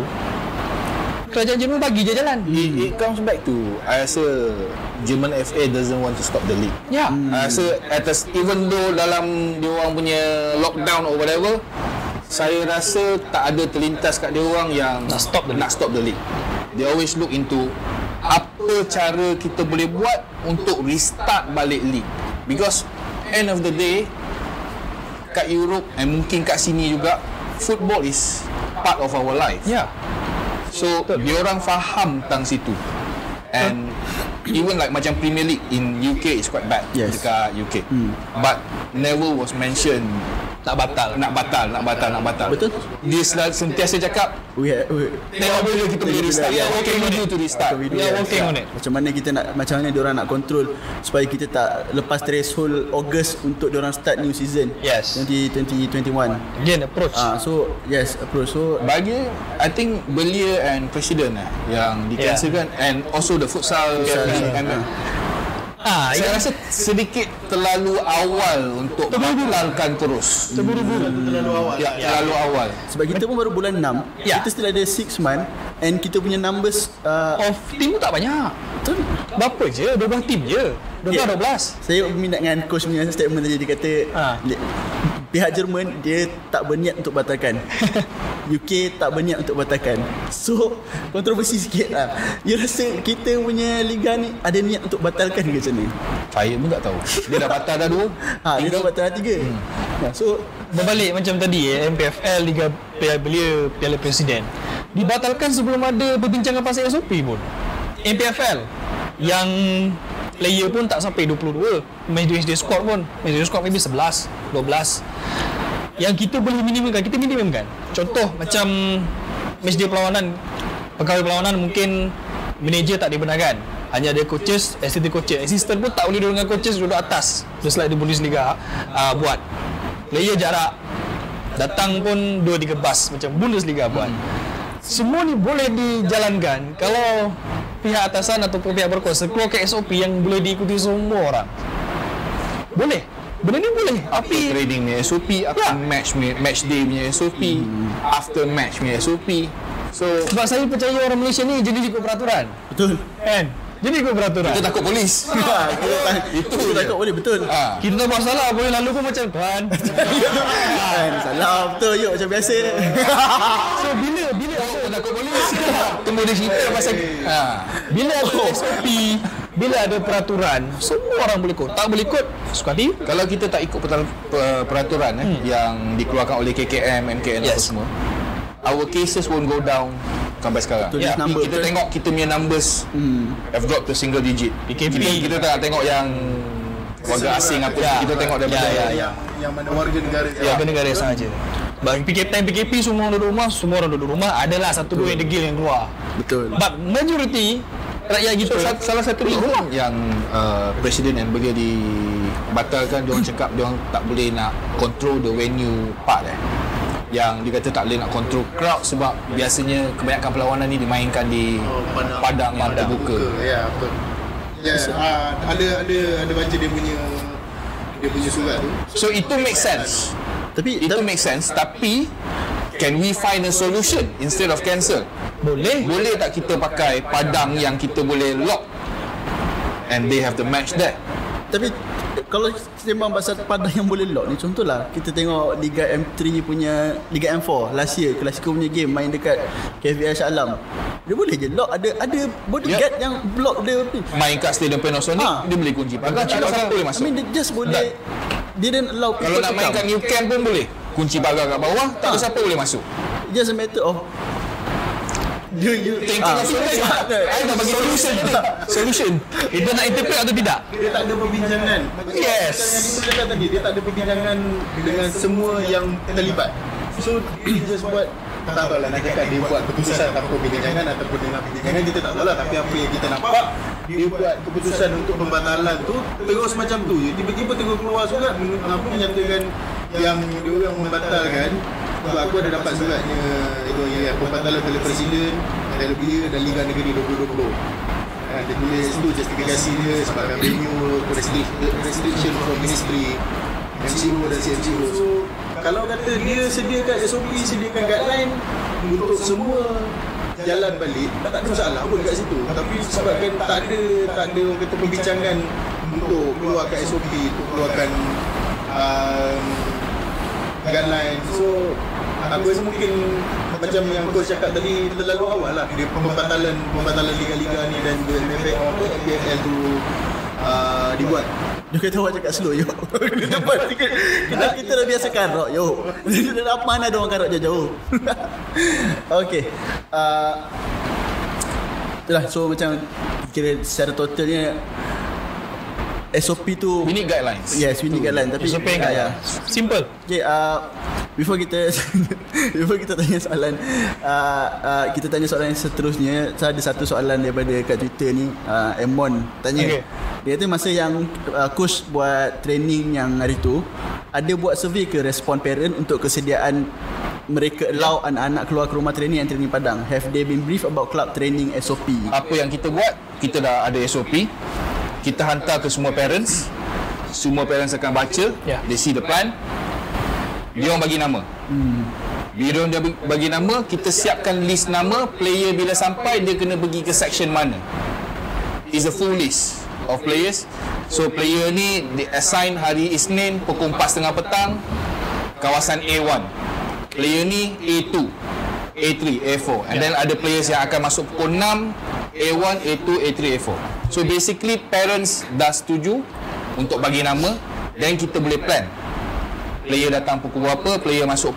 kerajaan Jerman bagi je jalan It, it comes back to I rasa German FA doesn't want to stop the league. ya I rasa atas even though dalam dia orang punya lockdown or whatever saya rasa tak ada terlintas kat dia orang yang Nak stop the nak stop the league. They always look into apa cara kita boleh buat untuk restart balik league. Because end of the day kat Europe and mungkin kat sini juga football is part of our life. ya So dia orang faham tentang situ. And even like macam Premier League in UK is quite bad Yes. dekat UK. But never was mentioned tak batal nak batal, nak batal, nak batal. Betul. Dia selalu sentiasa cakap We, have, we tengok bila kita boleh restart. Yeah, What can we do to restart? We We are working on it. Macam mana kita nak macam mana diorang nak control supaya kita tak lepas threshold August untuk diorang start new season. Yes. 2020 2021. again approach Ah so yes approach so Bagi I think Belia and President lah yang di Yeah. cancelkan and also the futsal Futsal, and, ah. Ah saya ya rasa sedikit terlalu awal untuk batalkan terus. terburu-buru Terlalu awal. Ya, terlalu awal. sebab kita pun baru bulan 6 Ya. kita still ada 6 month and kita punya numbers uh, of team tak banyak betul berapa je 12 team je 12 Ya. 12 saya minat dengan coach punya statement tadi dia kata Ha. Pihak Jerman dia tak berniat untuk batalkan. UK tak berniat untuk batalkan. So kontroversi sikit lah. You rasa kita punya liga ni ada niat untuk batalkan ke macam ni? Saya pun tak tahu. Dia dah batal dah dua. ha, dia dah batal dah tiga. Hmm. Ya, so Berbalik macam tadi eh, MPFL Liga Piala Belia Piala Presiden. Dibatalkan sebelum ada perbincangan pasal SOP pun. MPFL yang player pun tak sampai 22 matchday squad pun. Matchday squad maybe 11 12 yang kita boleh minimumkan kita minimumkan. Contoh macam matchday perlawanan pegawai perlawanan mungkin manager tak dibenarkan. Hanya ada coaches assistant coaches. Assistant pun tak boleh duduk dengan coaches duduk atas. Just like the Bundesliga uh, buat. Player jarak datang pun 2-3 bas macam Bundesliga buat semua ni boleh dijalankan kalau pihak atasan ataupun pihak berkuasa keluarkan SOP yang boleh diikuti semua orang. Boleh. Benda ni boleh. After Tapi training punya SOP After Ya. match punya Match day punya SOP After match punya SOP So Sebab saya percaya orang Malaysia ni Jadi ikut peraturan. Betul. Kan Jadi ikut peraturan Kita takut polis. Ha, kita tak, itu kita takut boleh betul. ha. Kita tak buat salah Boleh lalu pun macam Tuan. Kan, salah betul. Yuk macam biasa. So bila Bila ada Kita takut polis. Tunggu dia cerita pasal ha. Bila ada SOP Bila ada peraturan Semua orang boleh ikut. Tak boleh ikut Suka hati. Kalau kita tak ikut peraturan eh, Yang dikeluarkan oleh KKM, MKN apa Yes. semua Our cases won't go down Sampai sekarang Ya, this number, Kita betul. tengok kita punya numbers Hmm. Have dropped to single digit PKP. Kita, kita tak tengok yang Warga asing apa Ya. Kita tengok daripada Ya, ya, ya. Yang yang mana warga negara Ya, warga negara sahaja Bagi PKP, time PKP semua orang duduk rumah Semua orang duduk rumah Adalah satu dua yang degil yang keluar Betul. But majority Rakyat kita So, sa- salah satu reason yang uh, Presiden and beliau dibatalkan Diorang cakap diorang tak boleh nak control the venue part eh yang dia kata tak boleh nak control crowd sebab biasanya kebanyakan perlawanan ni dimainkan di Oh, padang. padang yang terbuka. Ya, betul. Ya, ah, ada ada ada baca dia punya dia punya surat tu. So itu make sense. Tapi Itu make sense tapi can we find a solution instead of cancel? Boleh Boleh tak kita pakai padang yang kita boleh lock and they have the match there? Tapi kalau sembang pasal padang yang boleh lock ni Contohlah kita tengok Liga M3 punya Liga M4 Last year Klasiko punya game Main dekat Shah Alam Dia boleh je lock Ada ada bodyguard yang block dia Main kat Stadium Panasonic Ha. dia boleh kunci pagar tak ada siapa boleh I masuk. mean dia just boleh Dia didn't allow Kalau nak main kat New Camp pun boleh. Kunci pagar kat bawah, tak ada Ha. siapa boleh masuk. Just a matter of You, you Thinking ah, of solution. Bagi solution. Solution. Kita nak interpret atau tidak Dia tak ada perbincangan. Yes. Macam yang cakap tadi, dia tak ada perbincangan dengan semua yang terlibat. So, dia just buat tak tahu lah nak cakap dia buat keputusan tanpa perbincangan ataupun dengan perbincangan kita tak tahu lah tapi apa yang kita nampak dia buat keputusan untuk pembatalan tu terus macam tu je tiba-tiba terus keluar surat apa menyatakan yang dia orang membatalkan sebab aku ada dapat suratnya itu ya pembatalan oleh presiden dan lebih dan Liga Negeri 2020 Ha, dia tulis tu justifikasi dia sebagai venue restriction, restriction from ministry MCO dan CMCO so kalau kata dia sediakan SOP sediakan guideline untuk semua jalan balik tak ada masalah pun dekat situ. Tapi sebabkan tak ada tak ada orang kata perbincangan untuk keluarkan SOP untuk keluarkan um, guideline so aku rasa mungkin macam yang coach cakap tadi terlalu awal lah dia pembatalan pembatalan liga-liga ni dan juga MPFL tu uh, dibuat Dia kata awak cakap slow yo. kita, kita, kita dah biasa karok yo. Dah mana ada orang karok jauh-jauh. Okey. Uh, Itulah so macam kira secara totalnya SOP tu We need guidelines. Yes, we need guideline tapi SOP yang Ah, ya. Simple Okay, uh, before kita before kita tanya soalan, uh, uh, kita tanya soalan yang seterusnya. Saya ada satu soalan daripada kat Twitter ni, uh, Emon tanya. Okay. Dia kata masa yang uh, coach buat training yang hari tu, ada buat survey ke respon parent untuk kesediaan mereka allow anak-anak keluar ke rumah training yang training padang. Have they been brief about club training SOP? Apa yang kita buat, kita dah ada SOP. Kita hantar ke semua parents. Semua parents akan baca. Ya. They see the plan. Dia orang bagi nama. Bila dia bagi nama, kita siapkan list nama player bila sampai dia kena pergi ke section mana. Is a full list of players. So player ni di assign hari Isnin pukul 4.30 petang kawasan A1. Player ni A2, A3, A4. And then ada players yang akan masuk pukul 6 A1, A2, A3, A4. So basically parents dah setuju untuk bagi nama dan kita boleh plan player datang pukul berapa, player masuk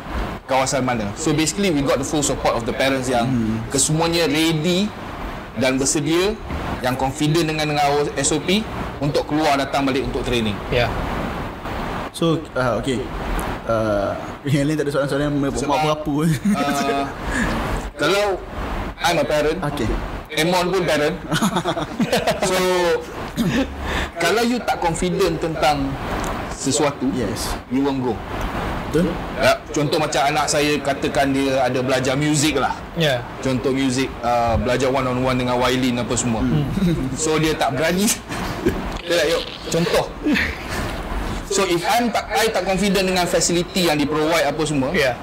kawasan mana. So basically we got the full support of the parents yang Hmm. kesemuanya ready dan bersedia yang confident dengan dengan our SOP untuk keluar datang balik untuk training. Ya So, uh, okay. Uh, yang lain tak ada soalan-soalan yang mak berapu. Uh, kalau I'm a parent, okay. Emon pun parent. so kalau you tak confident tentang sesuatu, Yes. you won't go. Betul? Ya, contoh macam anak saya katakan dia ada belajar muzik lah. Ya Contoh muzik uh, belajar one on one dengan Wailin apa semua. So dia tak berani. dia lah yuk contoh. So if I'm tak, I tak confident dengan facility yang di provide apa semua, Ya.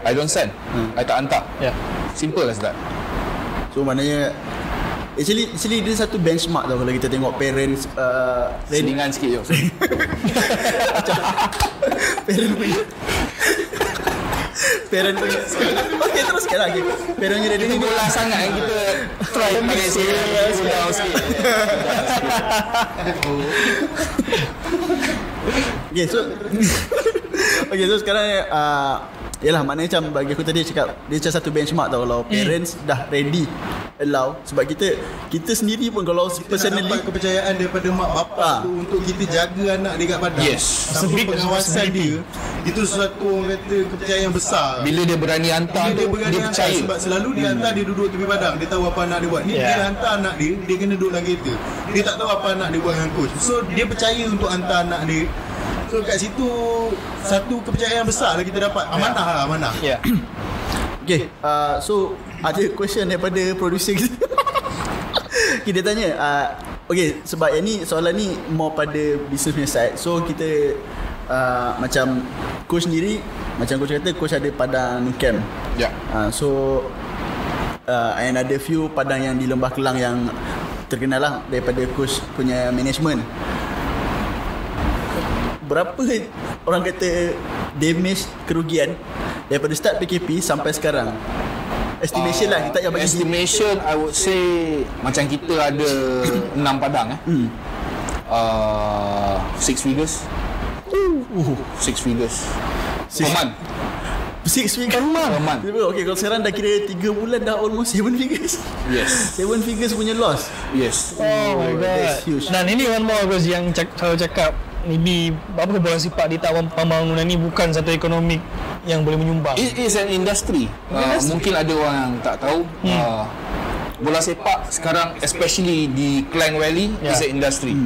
I don't send. I tak hantar. Ya. Simple as that. So maknanya Actually, actually dia satu benchmark tau kalau kita tengok parents uh, ready Selingan sikit je. parent punya parent punya Okay teruskan lah okay. Parent punya ni bola sangat yang kita try pakai serius down sikit. Okay so Okay so sekarang uh, Yalah maknanya macam bagi aku tadi cakap Dia macam satu benchmark tau Kalau parents dah ready Allow Sebab kita Kita sendiri pun kalau Kita personally dapat kepercayaan daripada mak bapak Ah. tu untuk kita jaga anak dia kat padang. Yes. Sebig- pengawasan dia, itu sesuatu orang kata kepercayaan yang besar. Bila dia berani hantar Bila dia berani dia hantar percaya. sebab selalu dia hantar dia duduk tepi padang dia tahu apa anak dia buat ni Yeah. dia hantar anak dia dia kena duduk dalam kereta dia tak tahu apa anak dia buat dengan coach so dia percaya untuk hantar anak dia so kat situ? Satu kepercayaan besar lah kita dapat. Amanah lah amanah. Ya. Okay. Uh, So Ada question daripada producer kita. Kita tanya uh, Okay Sebab yang ni Soalan ni More pada Business punya side. So kita uh, Macam Coach sendiri Macam coach kata Coach ada padang camp. Ya. uh, So uh, And ada few padang yang di Lembah Kelang yang Terkenal lah Daripada coach punya management Berapa Orang kata Damage Kerugian Daripada start PKP Sampai sekarang? Estimation lah Kita payah bagi Estimation I would say Macam kita ada 6 padang eh. Hmm. uh, Six figures. Uh, Six figures. Six- Per month. Six figures? Per month. Okay kalau sekarang dah kira 3 bulan dah almost 7 figures. Yes. 7 figures punya loss. Yes. Oh my god. that's huge. Dan ini one more guys yang cak, selalu cakap maybe apa bola sepak di tahun pembangunan ni bukan satu ekonomi yang boleh menyumbang. It is an industry. Uh, mungkin ada orang yang tak tahu. Hmm. Uh, bola sepak sekarang especially di Klang Valley Ya. is an industry.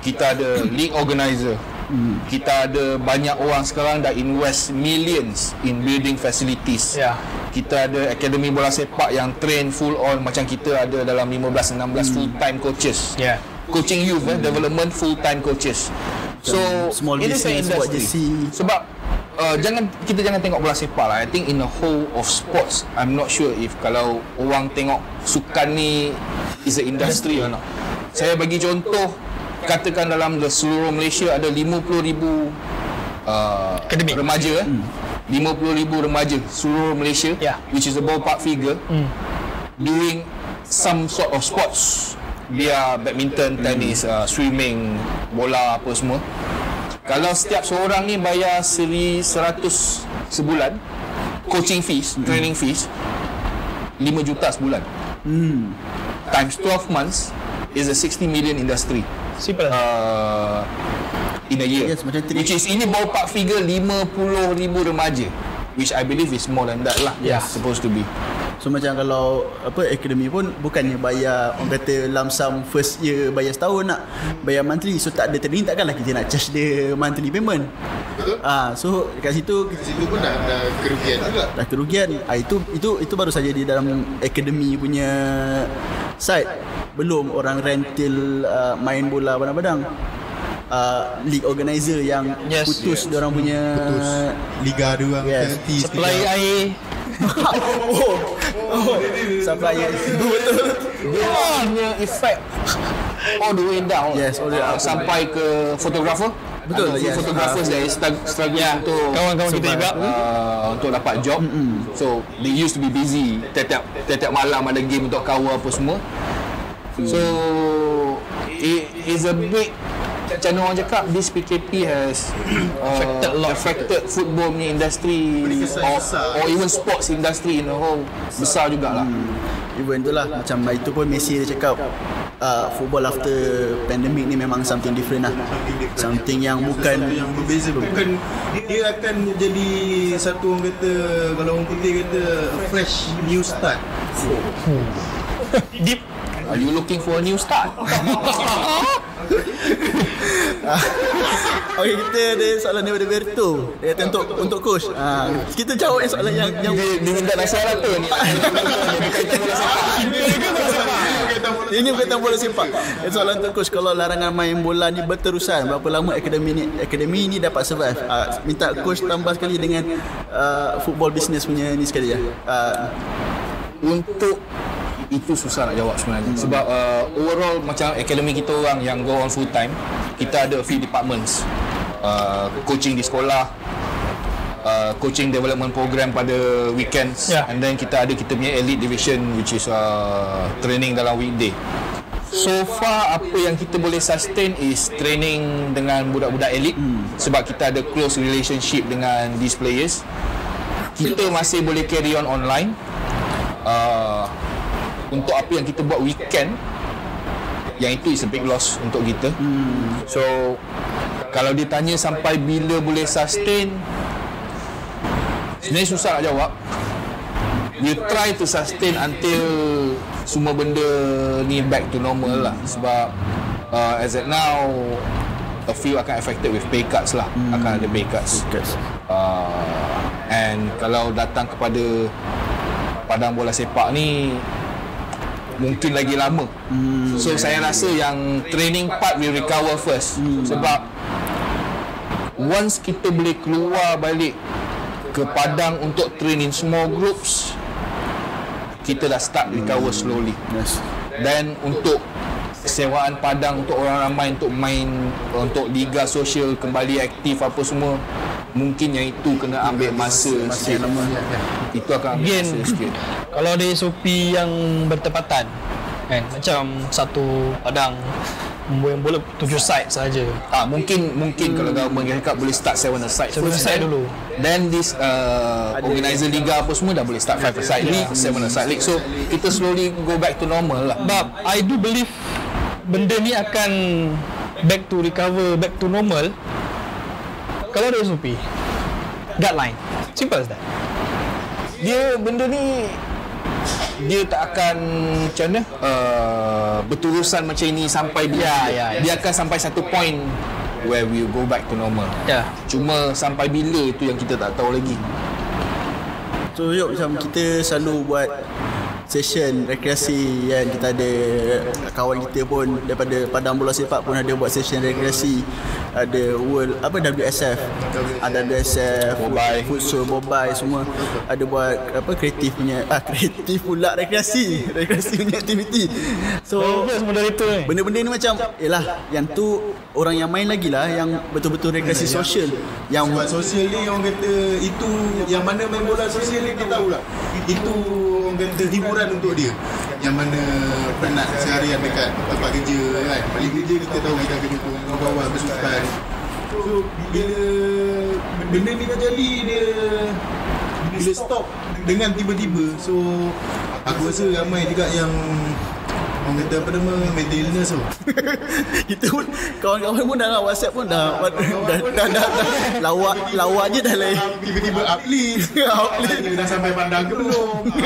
Kita ada league organizer. Kita ada banyak orang sekarang dah invest millions in building facilities. Ya. Kita ada akademi bola sepak yang train full on macam kita ada dalam 15 16 full time coaches. Ya. Coaching youth eh, development full time coaches. So small business buat industry. jersey. Sebab uh, jangan kita jangan tengok bola sepak lah. I think in the whole of sports, I'm not sure if kalau orang tengok sukan ni is a industry or not. Saya bagi contoh katakan dalam the seluruh Malaysia ada 50,000 uh, Akademik. remaja eh. 50,000 remaja seluruh Malaysia Ya. which is a ballpark figure Hmm. doing some sort of sports biar badminton, tenis, uh, swimming, bola apa semua. Kalau setiap seorang ni bayar seri 100 sebulan coaching fees, training fees 5 juta sebulan. Hmm. Times 12 months is a 60 million industry Simple. uh, in a year. Yes, macam Which is ini ballpark figure 50 ribu remaja. Which I believe is more than that lah. Yeah. Supposed to be. So macam kalau apa akademi pun bukannya bayar orang kata lump sum first year bayar setahun nak bayar monthly so tak ada training takkanlah kita nak charge dia monthly payment. Betul. Ah so kat situ kat situ pun dah, dah kerugian juga dah kerugian ah, itu itu itu baru saja di dalam akademi punya side belum orang rental uh, main bola padang-padang uh, league organizer yang Yes. putus yes. orang punya putus liga dia orang Yes. Supply air. Oh, oh supplier betul Dia punya effect all the way down. Yes, all the way Uh, up. sampai ke fotografer. Betul, yes. photographers Ah. that is strugg- struggling Ya, untuk kawan-kawan kita juga. uh, untuk dapat job. So they used to be busy. Tiap-tiap tiap-tiap malam ada game untuk cover apa semua. So it is a big macam mana orang cakap this PKP has uh, Affected a lot. affected football punya industry or, besar. or even sports industry in the whole besar jugalah. Even tu lah Macam itu pun Messi dia cakap uh, Football after pandemic ni memang something different lah Something yang bukan Sesuatu yang berbeza bukan dia akan jadi satu orang kata kalau orang putih kata a fresh new start Deep. Are you looking for a new start? Okay kita ada soalan daripada Berto Dia kata untuk untuk coach uh, Kita jawab yang soalan yang, yang dia, dia minta nasihat ni? kita Bukan bola Ini sepak. bukan bola sepak. Soalan untuk coach kalau larangan main bola ni berterusan berapa lama akademi ni akademi ni dapat survive? Uh, minta coach tambah sekali dengan uh, football business punya ni sekali ya. Uh, Untuk itu susah nak jawab sebenarnya. Sebab uh, overall macam akademi kita orang yang go on full time kita ada few departments. Uh, coaching di sekolah uh, coaching development program pada weekends. Yeah. and then kita ada kita punya elite division which is uh, training dalam weekday. So far apa yang kita boleh sustain is training dengan budak-budak elite. Sebab kita ada close relationship dengan these players. Kita masih boleh carry on online. Uh, untuk apa yang kita buat weekend yang itu is a big loss untuk kita. So kalau ditanya sampai bila boleh sustain sebenarnya susah nak jawab. We try to sustain until semua benda ni back to normal lah. Sebab uh, as at now a few akan affected with pay cuts lah. Akan ada pay cuts. Uh, and kalau datang kepada padang bola sepak ni mungkin lagi lama. Hmm. so saya rasa yang training part will recover first. Sebab once kita boleh keluar balik ke padang untuk train in small groups kita dah start recover slowly. Yes. dan untuk sewaan padang untuk orang ramai untuk main untuk liga sosial kembali aktif apa semua mungkin yang itu kena ambil masa sikit itu akan ambil Again, masa sikit kalau ada SOP yang bertepatan kan macam satu padang yang boleh tujuh side saja. Ah mungkin mungkin kalau government cakap boleh start seven aside Seven first aside then- dulu. Then this uh, organizer liga apa semua dah boleh start five aside league, seven aside league. So kita slowly go back to normal lah. But I do believe benda ni akan back to recover, back to normal kalau ada SOP. Guideline. Simple as that. Dia benda ni dia tak akan macam mana uh, berterusan macam ini sampai bila Ya, ya, ya. dia akan sampai satu point where we go back to normal Ya. cuma sampai bila itu yang kita tak tahu lagi So yuk macam kita selalu buat session rekreasi kan kita ada kawan kita pun daripada padang bola sepak pun ada buat session rekreasi. Ada world apa WSF ada WSF Bobai. futsal bobai semua. Ada buat apa kreatif punya ah kreatif pula rekreasi. Rekreasi punya aktiviti. So Bagus moderator ni. Benda-benda ni macam Yelah Yang tu Orang yang main lagi lah Yang betul-betul rekreasi sosial. Yang Buat sosial ni orang kata itu yang mana main bola sosial ni dia tahulah. Itu orang kata hiburan untuk dia. Yang mana penat seharian dekat tempat kerja kan. Balik kerja kita tahu kita kena kawan-kawan bersukan. So bila benda ni terjadi dia bila stop dengan tiba-tiba so aku rasa ramai juga yang orang kata apa nama? Mental illness tu. Kita pun Kawan-kawan pun dah WhatsApp pun dah Dah, dah, dah, dah, dah. Lawak Lawak je dah lain. tiba-tiba uplift Uplift. Tanya dah sampai pandang ke belum?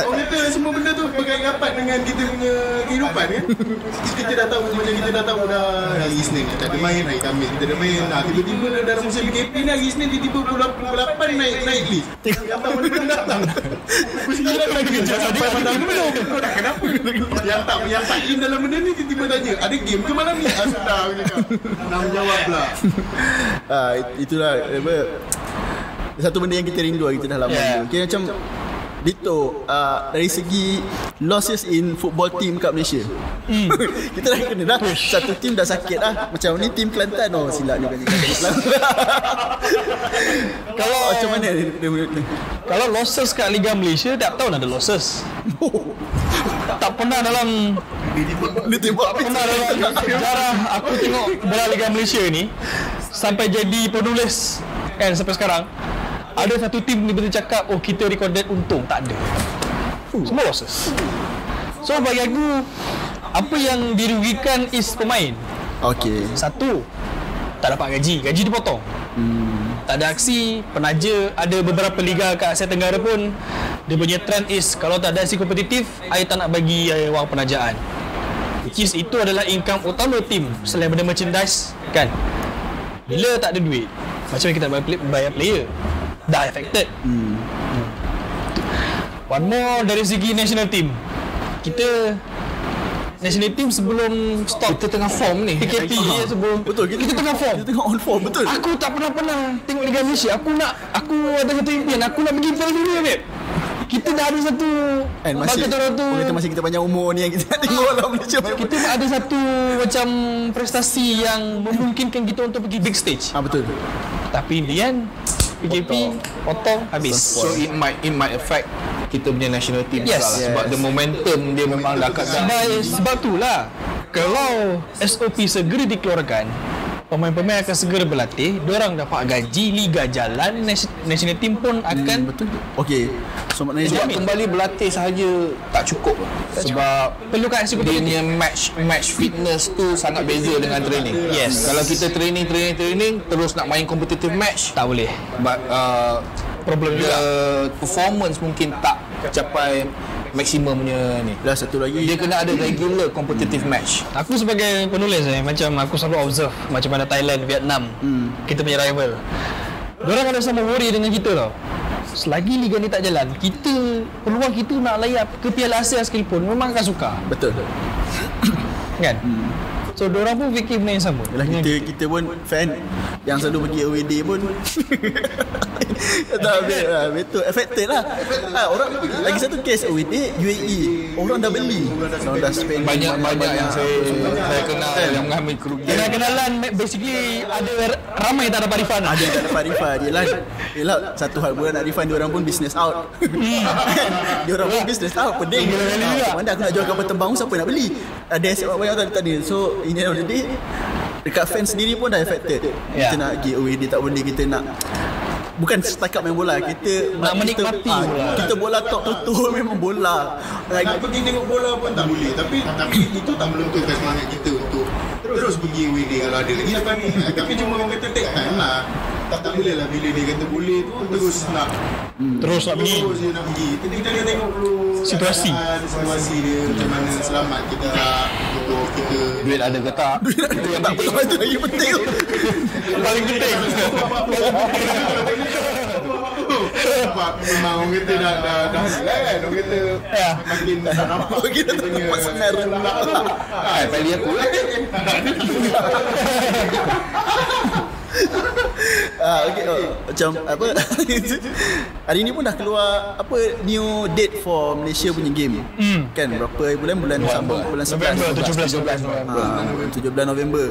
Orang kata semua benda tu berkait rapat dengan kita punya kehidupan kan Kita dah tahu macam kita dah tahu dah Hari Isnin. Kita ada main, hari Khamis kita ada main. Nah, Tiba-tiba dah dalam musim PKP ni hari Isnin tiba-tiba pukul 8 naik naik list Yang tak mana datang. Pukul 9 lagi kerja sampai pandang ke belum? Kau dah kenapa? Yang tak yang tak in dalam benda ni tiba-tiba tanya Ada game ke malam ni Ah sudah aku cakap Nak menjawab pula ah, it- Itulah apa, Satu benda yang kita rindu Kita dah lama Yeah. yeah. Kira macam Dito uh, Dari segi Losses in football team kat Malaysia. Hmm. Kita dah kena dah. Satu team dah sakit dah Macam ni team Kelantan. Oh silap ni. Kalau Macam mana dia, dia, dia, Kalau losses kat Liga Malaysia Tiap tahun ada losses. Tak pernah dalam dia tembak Tak pernah dalam sejarah Aku tengok bola Liga Malaysia ni Sampai jadi penulis Kan sampai sekarang Ada satu tim ni betul cakap Oh kita recorded untung. Tak ada. Semua losses. So bagi aku Apa yang dirugikan is pemain. Okay Satu Tak dapat gaji. Gaji dipotong hmm. Tak ada aksi. Penaja Ada beberapa liga kat Asia Tenggara pun Dia punya trend is Kalau tak ada aksi kompetitif I tak nak bagi uh, wang penajaan. Which is itu adalah income utama tim Selain daripada merchandise Kan? Bila tak ada duit Macam mana kita nak bayar player Dah affected hmm. One more dari segi national team Kita national team sebelum stop Kita tengah form ni. PKP ya, sebelum Betul kita, kita tengah form Kita tengah on form betul. Aku tak pernah-pernah tengok Liga Malaysia. Aku nak aku ada satu impian. Aku nak pergi Piala Dunia, babe. Kita dah ada satu And masih bagi orang tu kata masih kita panjang umur ni yang kita tengok lah Malaysia. kita ada satu macam prestasi yang memungkinkan kita untuk pergi big stage. Ah betul. Tapi in the end PKP potong habis. So it might it might affect kita punya national team Yes. yes. lah sebab Yes. the momentum dia memang dah kat Sebab, sebab itulah kalau SOP segera dikeluarkan pemain-pemain akan segera berlatih, diorang dapat gaji, liga jalan, national team pun akan Hmm, betul. Okey. So maknanya sebab kembali berlatih sahaja tak cukup sebab perlukan dia eksekutif. punya match match fitness tu sangat beza dengan training. Yes. Kalau kita training training training terus nak main competitive match Tak boleh. but uh, Problem juga. performance mungkin tak capai maksimum punya ni. dah satu lagi Dia kena ada regular competitive match. Aku sebagai penulis eh, macam aku selalu observe macam mana Thailand, Vietnam, hmm. kita punya rival. Diorang ada sama worry dengan kita tau. Selagi liga ni tak jalan, kita peluang kita nak layap ke Piala Asia sekalipun memang akan suka. betul. Kan? Hmm. So diorang pun fikir benda yang sama. Yalah kita kita pun fan. Yang selalu pergi away day pun tak bet, ah, betul affected lah. Ah, orang lagi satu case away day UAE orang dah beli. Orang dah spend Banyak banyak yang saya saya kenal yang mengambil kerugian. Kenalan-kenalan basically ada ramai tak dapat refund. ada tak dapat refund. Yelah Yelah Satu hal pun nak refund Diorang pun business out. Diorang pun business out Pening. Ah, Mana aku nak jual kapal terbang Siapa nak beli? Ada aset banyak tak tadi. So in the end of the day Dekat fans sendiri pun dah affected. Ya. Kita nak pergi away Dia tak boleh Kita nak Bukan setakat main bola Kita Nak menikmati kita, ah, bola. Kita bola top betul Memang bola. Nak pergi tengok bola pun tak boleh. Tapi tapi itu tak melunturkan semangat kita untuk Terus. pergi away day kalau ada lagi. Tapi, tapi cuma orang kata take time lah. Tak, tak boleh lah bila dia kata boleh tu Terus nak Terus nak pergi. Terus dia nak pergi. Kita kita kena tengok dulu Situasi. Situasi dia Macam mana selamat kita kita Duit ada ke tak? Itu yang tak betul Itu lagi penting paling penting. Sebab memang orang kata dah dah dah kan orang kata Ya. makin tak nampak Kita tak nampak sangat rendah Ah, pilih aku lah. Ah, okay. Oh, macam apa? Hari ni pun dah keluar apa new date for Malaysia punya game. Hmm. Kan berapa bulan bulan sambung bulan 11 November 17 Ah, 17 November.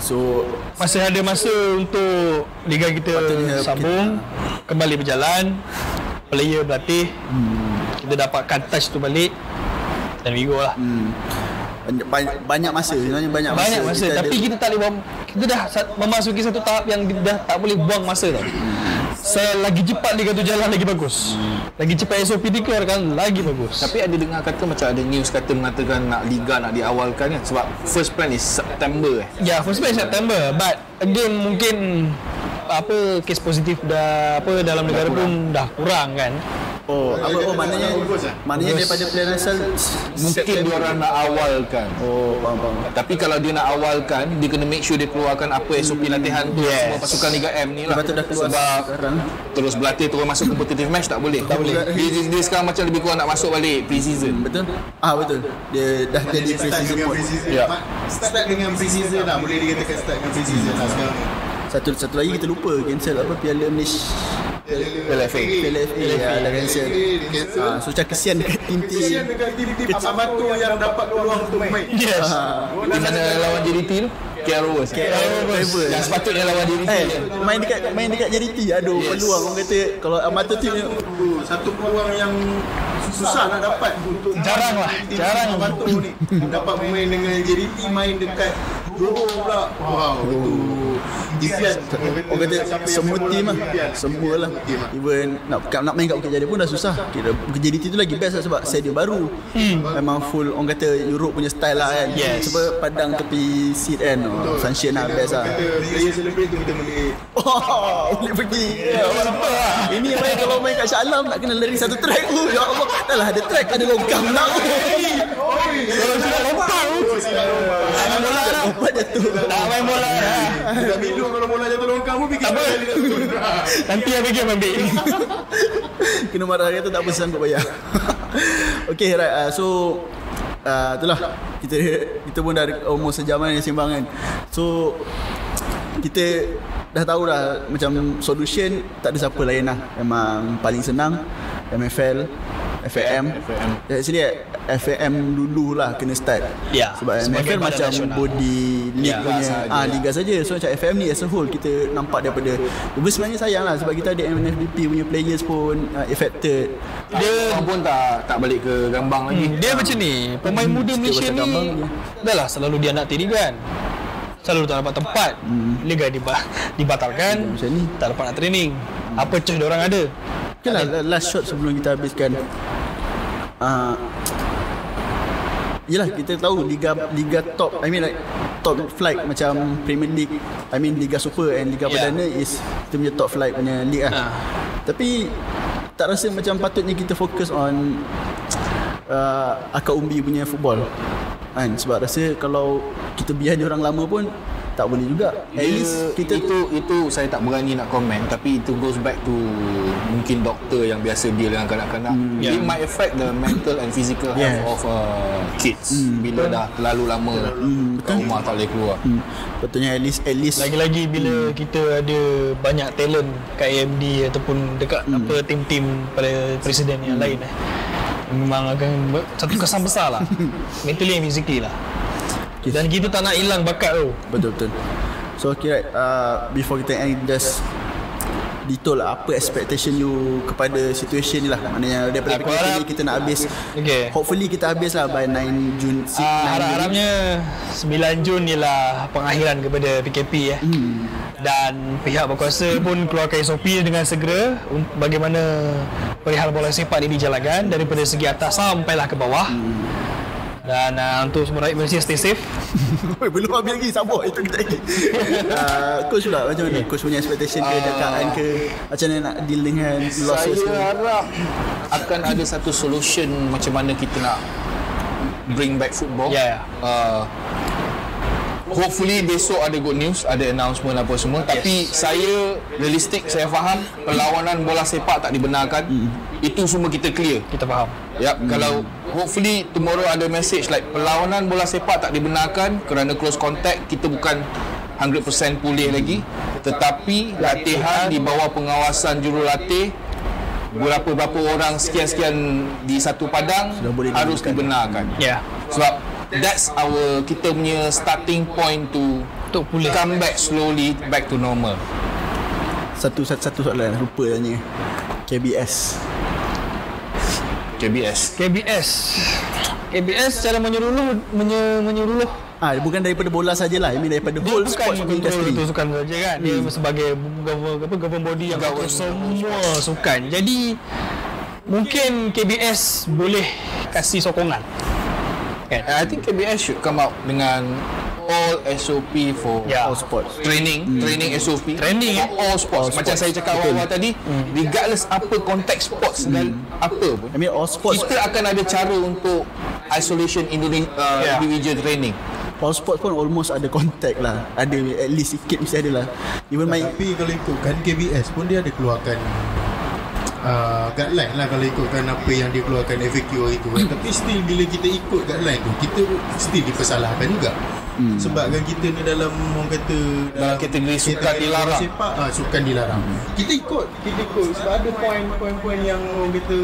So Masih ada masa untuk liga kita sambung kembali berjalan. Player berlatih. Kita dapatkan touch tu balik. Dan we go lah. hmm, banyak, banyak, masa sebenarnya banyak masa. Banyak masa Kita tapi ada- kita tak boleh kita dah memasuki satu tahap yang kita dah tak boleh buang masa tau. Selagi cepat liga tu jalan lagi bagus. Lagi cepat SOP dikeluarkan lagi bagus. Tapi ada dengar kata macam ada news kata mengatakan nak liga nak diawalkan kan sebab first plan is September eh. Ya, first match September but again mungkin apa kes positif dah apa dalam negara pun dah kurang kan. Oh, apa oh maknanya maknanya daripada plan asal Mungkin dia orang nak awalkan. Oh, faham faham. Tapi kalau dia nak awalkan, dia kena make sure dia keluarkan apa SOP latihan tu Yes. semua pasukan Liga M ni lah. Tu dah keluar Sebab sekarang. terus berlatih terus masuk competitive match tak boleh. Tak boleh. Dia, dia, dia sekarang macam lebih kurang nak masuk balik pre-season. Betul? Ah betul. Dia dah jadi pre-season dengan mode. pre-season Ya. Start dengan pre-season lah Boleh dikatakan start dengan pre-season lah sekarang Satu satu lagi kita lupa cancel apa Piala Malaysia LFA. Piala FA ya, dah cancel. Dia cancel Ah, so macam kesian dekat tim-tim. Kesian dengan tim-tim Abang Batu yang dapat peluang untuk main Yes. Di mana lawan JDT tu? KL Rovers. KL Rovers. Yang sepatutnya lawan JDT. Eh, main dekat main dekat JDT. Aduh, yes. peluang orang kata kalau Amata tu ni Tu, Satu peluang yang susah nak dapat untuk Jarang lah, tim jarang. Batu ni dapat bermain dengan JDT main dekat Johor pula wow itu impian orang kata semua tim lah. Semua lah. lah. Even nak nak main kat Bukit Jadi pun dah susah. Kira Bukit JDT tu lagi best lah sebab stadium baru. Memang full orang kata Europe punya style lah kan. Yes. Sebab padang tepi seat kan. Oh, sunshine lah best lah. Player celebrate tu kita boleh Oh, boleh pergi. Ya, lah. Ini main kalau main kat Shah Alam nak kena lari satu track tu. Ya Allah. Dah lah ada track ada longkang nak. Lompat jatuh. Tak main bola dah. Minum kalau bola jatuh longkang pun fikir tak Nanti yang pergi ambil. Kena marah kata tak apa sanggup bayar. okay right. Uh, so uh, itulah kita kita pun dah umur sejam kan sembang kan. So kita dah tahu dah macam solution tak ada siapa lain lah. Memang paling senang MFL FAM FAM. Actually FAM dulu lah kena start Ya, Sebab sebagai MFL macam nasional. body league Ya, punya sahaja. ah liga saja So macam FAM ni as a whole kita nampak daripada Tapi sebenarnya sayang lah sebab kita ada MNFDP punya players pun uh, affected Dia orang pun tak tak balik ke Gambang lagi. Hmm, dia macam ni Pemain muda Cerita Malaysia ni. Dah lah selalu dia nak tirigan Selalu tak dapat tempat Liga diba- dibatalkan Hmm. Macam ni. Tak dapat nak training Apa choice orang ada Okay lah last shot sebelum kita habiskan uh, Yelah kita tahu liga liga top I mean like top flight macam Premier League I mean Liga Super and Liga Yeah. Perdana is kita punya top flight punya league lah. Ah. Tapi tak rasa macam patutnya kita fokus on uh, akar umbi punya football. Kan sebab rasa kalau kita biar dia orang lama pun tak boleh juga. At Dia, least kita itu itu saya tak berani nak komen tapi itu goes back to mungkin doktor yang biasa deal dengan kanak-kanak. Hmm. It Yeah. might affect the mental and physical health Yeah. of uh, kids bila dah terlalu lama kat rumah tak boleh keluar. hmm, betulnya at least at least Lagi-lagi bila kita ada banyak talent kat AMD ataupun dekat Hmm. apa tim-tim pada presiden yang lain eh. Memang akan satu kesan besar lah. Mentally and physically lah. Dan kita tak nak hilang bakat tu. Betul betul. So okay right, uh, before kita end just detail lah apa expectation you kepada situation ni lah maknanya daripada Aku PKP ni harap- kita nak habis Okay. hopefully kita habis lah by 9 Jun 9 Uh, Jun. harap-harapnya 9 Jun ialah pengakhiran kepada PKP eh. Hmm. Dan pihak berkuasa pun keluarkan SOP dengan segera bagaimana perihal bola sepak ini dijalankan daripada segi atas sampailah ke bawah. Dan uh, untuk semua rakyat Malaysia stay safe. Oi, belum habis lagi sabar itu kita lagi uh, coach pula macam mana coach punya expectation ke jagaan ke macam mana nak deal dengan losses ke Saya harap akan ada satu solution macam mana kita nak bring back football. Ya, ya. Uh, hopefully besok ada good news, ada announcement apa semua. Tapi saya realistik, saya faham perlawanan bola sepak tak dibenarkan. Itu semua kita clear. Kita faham. Yap, hmm. kalau hopefully tomorrow ada message like perlawanan bola sepak tak dibenarkan kerana close contact, kita bukan 100% pulih lagi tetapi latihan di bawah pengawasan jurulatih berapa-berapa orang sekian-sekian di satu padang harus dibenarkan. dibenarkan. Ya. Yeah. Sebab that's our kita punya starting point to Untuk pulih. come back slowly back to normal. satu satu, satu soalan lupa tanya. KBS KBS. KBS. KBS secara menyeluruh menye, menyeluruh. Ah bukan daripada bola sajalah I mean daripada dia whole bukan sports control industry. itu sukan saja kan. Dia sebagai govern apa govern body yang control semua sukan. Jadi mungkin KBS boleh kasih sokongan kan? I think KBS should come out dengan all SOP for Ya. all sports. Training. Training SOP Training, for all sports. All macam sports. saya cakap awal-awal tadi regardless apa konteks sports dan apa pun I mean all sports kita akan ada cara untuk isolation Indone- uh, Ya. individual training. All sports pun almost ada contact lah. Ada at least sikit mesti ada lah. Even my Tapi kalau ikutkan KBS pun dia ada keluarkan uh, guideline lah kalau ikutkan apa yang dia keluarkan FAQ hari tu kan. Tapi still bila kita ikut guideline tu kita still dipersalahkan juga. Hmm. Sebab kan kita ni dalam orang kata Dalam kategori sukan dilarang. Sepak ah sukan dilarang. Kita ikut, kita ikut sebab ada poin-poin-poin yang orang kata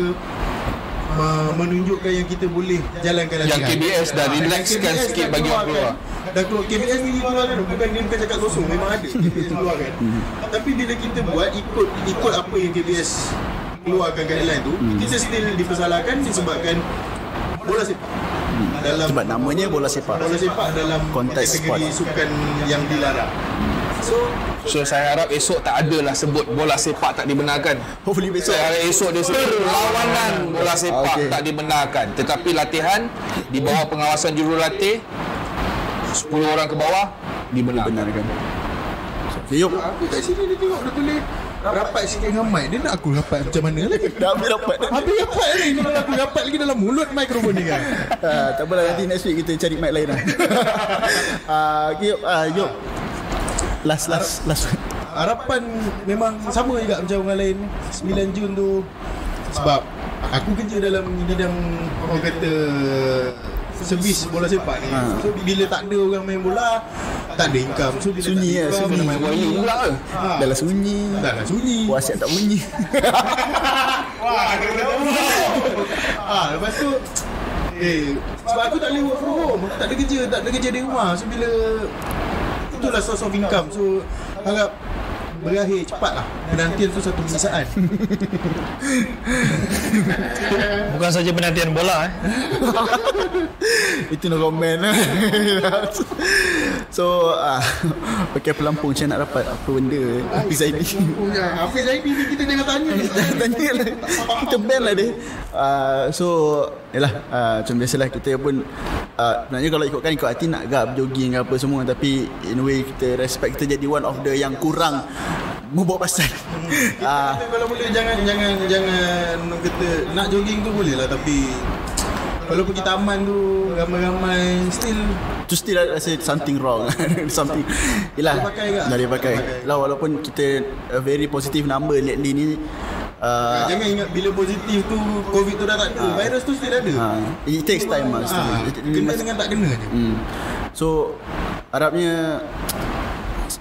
menunjukkan yang kita boleh jalankan Yang latihan. KBS dah Ah, relaxkan sikit bagi orang keluarkan. Dah keluar KBS ni keluarkan bukan dia bukan cakap kosong memang ada KBS keluarkan. Tapi bila kita buat ikut ikut apa yang KBS keluarkan guideline tu, kita still dipersalahkan disebabkan bola sepak. Dalam sebab namanya bola sepak. bola sepak dalam Konteks sport. sukan yang dilarang. So so saya harap esok tak adalah sebut bola sepak tak dibenarkan. Hopefully besok. Saya harap esok dia sebut perlawanan bola sepak Okey. tak dibenarkan. Tetapi latihan di bawah pengawasan jurulatih 10 orang ke bawah dibenarkan. Benarkan okay, yuk. Aku kat sini dia tengok dia tulis rapat sikit dengan mic. Dia nak aku rapat macam mana lagi? dah habis rapat Habis rapat ni Kalau aku rapat lagi dalam mulut mikrofon ni kan Ah, tak apalah nanti next week kita cari mic lain lah. Ah, okay, yuk, ah, yuk. Last last last. Harapan memang sama juga macam orang lain 9 Jun tu Sebab Aku kerja dalam bidang Orang kata servis bola sepak ni. Ha. So bila tak ada orang main bola, tak ada income. So bila Sunyi tak lah, ada income, sunyi. nak main bola Wayu pula ke? Ha. Dah lah sunyi. Dah lah sunyi. WhatsApp tak bunyi. Wah, kena Ah, lepas tu Eh, sebab aku tak boleh work from home Aku tak ada kerja, tak ada kerja di rumah So bila Itulah source of income So harap berakhir cepat lah Penantian tu satu penyiksaan Bukan saja penantian bola eh. Itu no comment So ah, Pakai pelampung Macam nak dapat Apa benda Hafiz Zaidi. Punya Hafiz Zaidi ni kita jangan tanya. Tanya lah. Kita ban lah dia. Uh, So Yalah uh, Macam biasalah Kita pun uh, Sebenarnya kalau ikutkan Ikut hati nak gap Jogging ke apa semua Tapi In a way kita respect Kita jadi one of the Yang kurang Membawa pasal. Uh, Kita kalau boleh jangan jangan jangan kata nak jogging tu boleh lah tapi kalau pergi taman tu ramai-ramai still Tu still rasa something wrong. Something Yelah Dah dia pakai. Lah walaupun kita A very positive number lately ni uh, jangan ingat bila positif tu covid tu dah tak ada. Virus tu still ada. Uh, It takes time lah it kena dengan tak kena je. Hmm. So harapnya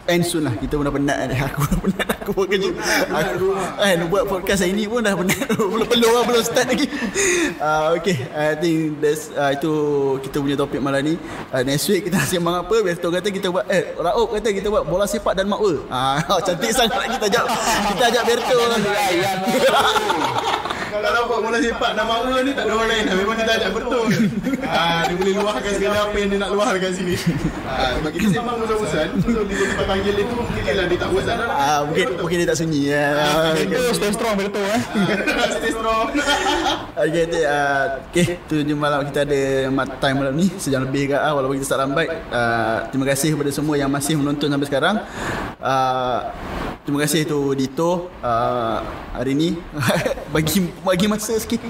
end soon lah. Kita pun dah penat. Aku dah penat. Aku buat kerja. Aku kan buat podcast hari ni pun dah penat. Belum belum lah belum start lagi. Uh, okay. I think that's uh, itu kita punya topik malam ni. Uh, next week kita sembang apa? Biasa tu kata kita buat eh Raub kata kita buat bola sepak dan makwa ah cantik sangat kita ajak. Kita ajak Berto kalau dapat bola sepak nama orang ni tak ada orang lain. Dah. memang kita ajak betul. Ha, dia boleh luahkan segala apa yang dia nak luahkan sini. Ha, sebab kita sembang bosan-bosan so bila kita panggil dia tu mungkin lah dia tak bosan dah ah mungkin mungkin dia tak sunyi ya. Itu stay strong Berto eh. stay strong. Okay, tu, uh, okay, tu je malam kita ada mat time malam ni Sejam lebih ke ah, walaupun kita start lambat. Uh, Terima kasih kepada semua yang masih menonton sampai sekarang. Uh, Terima kasih tu Dito. Uh, Hari ni Bagi bagi masa sikit.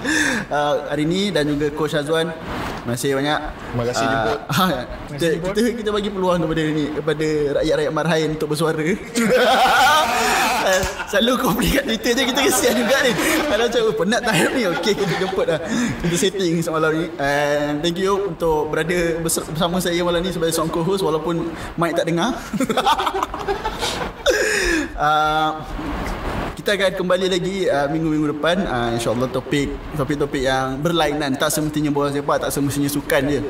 Uh, Hari ni dan juga Coach Azwan. Terima kasih banyak. Terima kasih jemput. kita, kita, kita bagi peluang kepada ni Kepada rakyat-rakyat Marhain untuk bersuara Selalu kau beri kat Twitter je Kita kesian juga ni. Kalau macam oh, penat tak ni. Okay kita jemput lah. Kita setting semalam ni. And thank you Untuk berada bers- bersama saya malam ni Sebagai seorang co-host Walaupun Mike tak dengar. Uh, kita akan kembali lagi uh, minggu-minggu depan uh, InsyaAllah topik Topik-topik yang berlainan Tak semestinya bola sepak Tak semestinya sukan je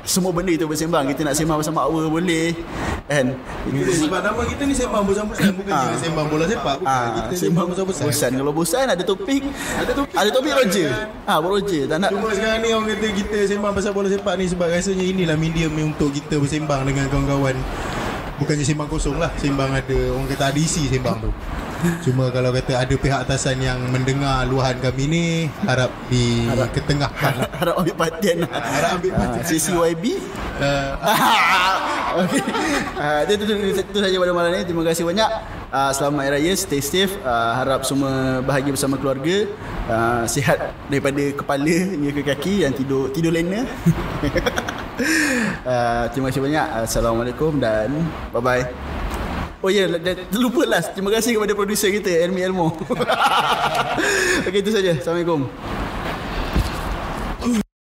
Semua benda kita bersembang Kita nak sembang bersama Awa boleh Kan sebab nama kita ni sembang bosan-bosan bukan Ah. je sembang bola sepak bukan Ah, kita sembang bosan-bosan bosan. Kalau bosan ada topik. Ada topik. Ada topik Roger. Ah, ha, Roger. Tak nak Cuma sekarang ni orang kata kita sembang pasal bola sepak ni sebab rasanya inilah medium untuk kita bersembang dengan kawan-kawan. Bukannya sembang kosong lah, sembang ada orang kata ada isi sembang tu. Cuma kalau kata ada pihak atasan yang mendengar luahan kami ni harap di Harap- ketengahkan lah. harap ambil perhatian lah. Harap ambil perhatian. Ah, CCYB. Uh, okay. Uh, itu, itu, itu, itu saja pada malam ni. Terima kasih banyak. Uh, selamat Raya. Stay safe. Uh, harap semua bahagia bersama keluarga. Uh, sihat daripada kepala hingga ke kaki dan tidur tidur lena. uh, terima kasih banyak. Assalamualaikum dan bye-bye. Oh ya, yeah, lupa last. Terima kasih kepada producer kita, Elmi Elmo. Okey, itu saja. Assalamualaikum.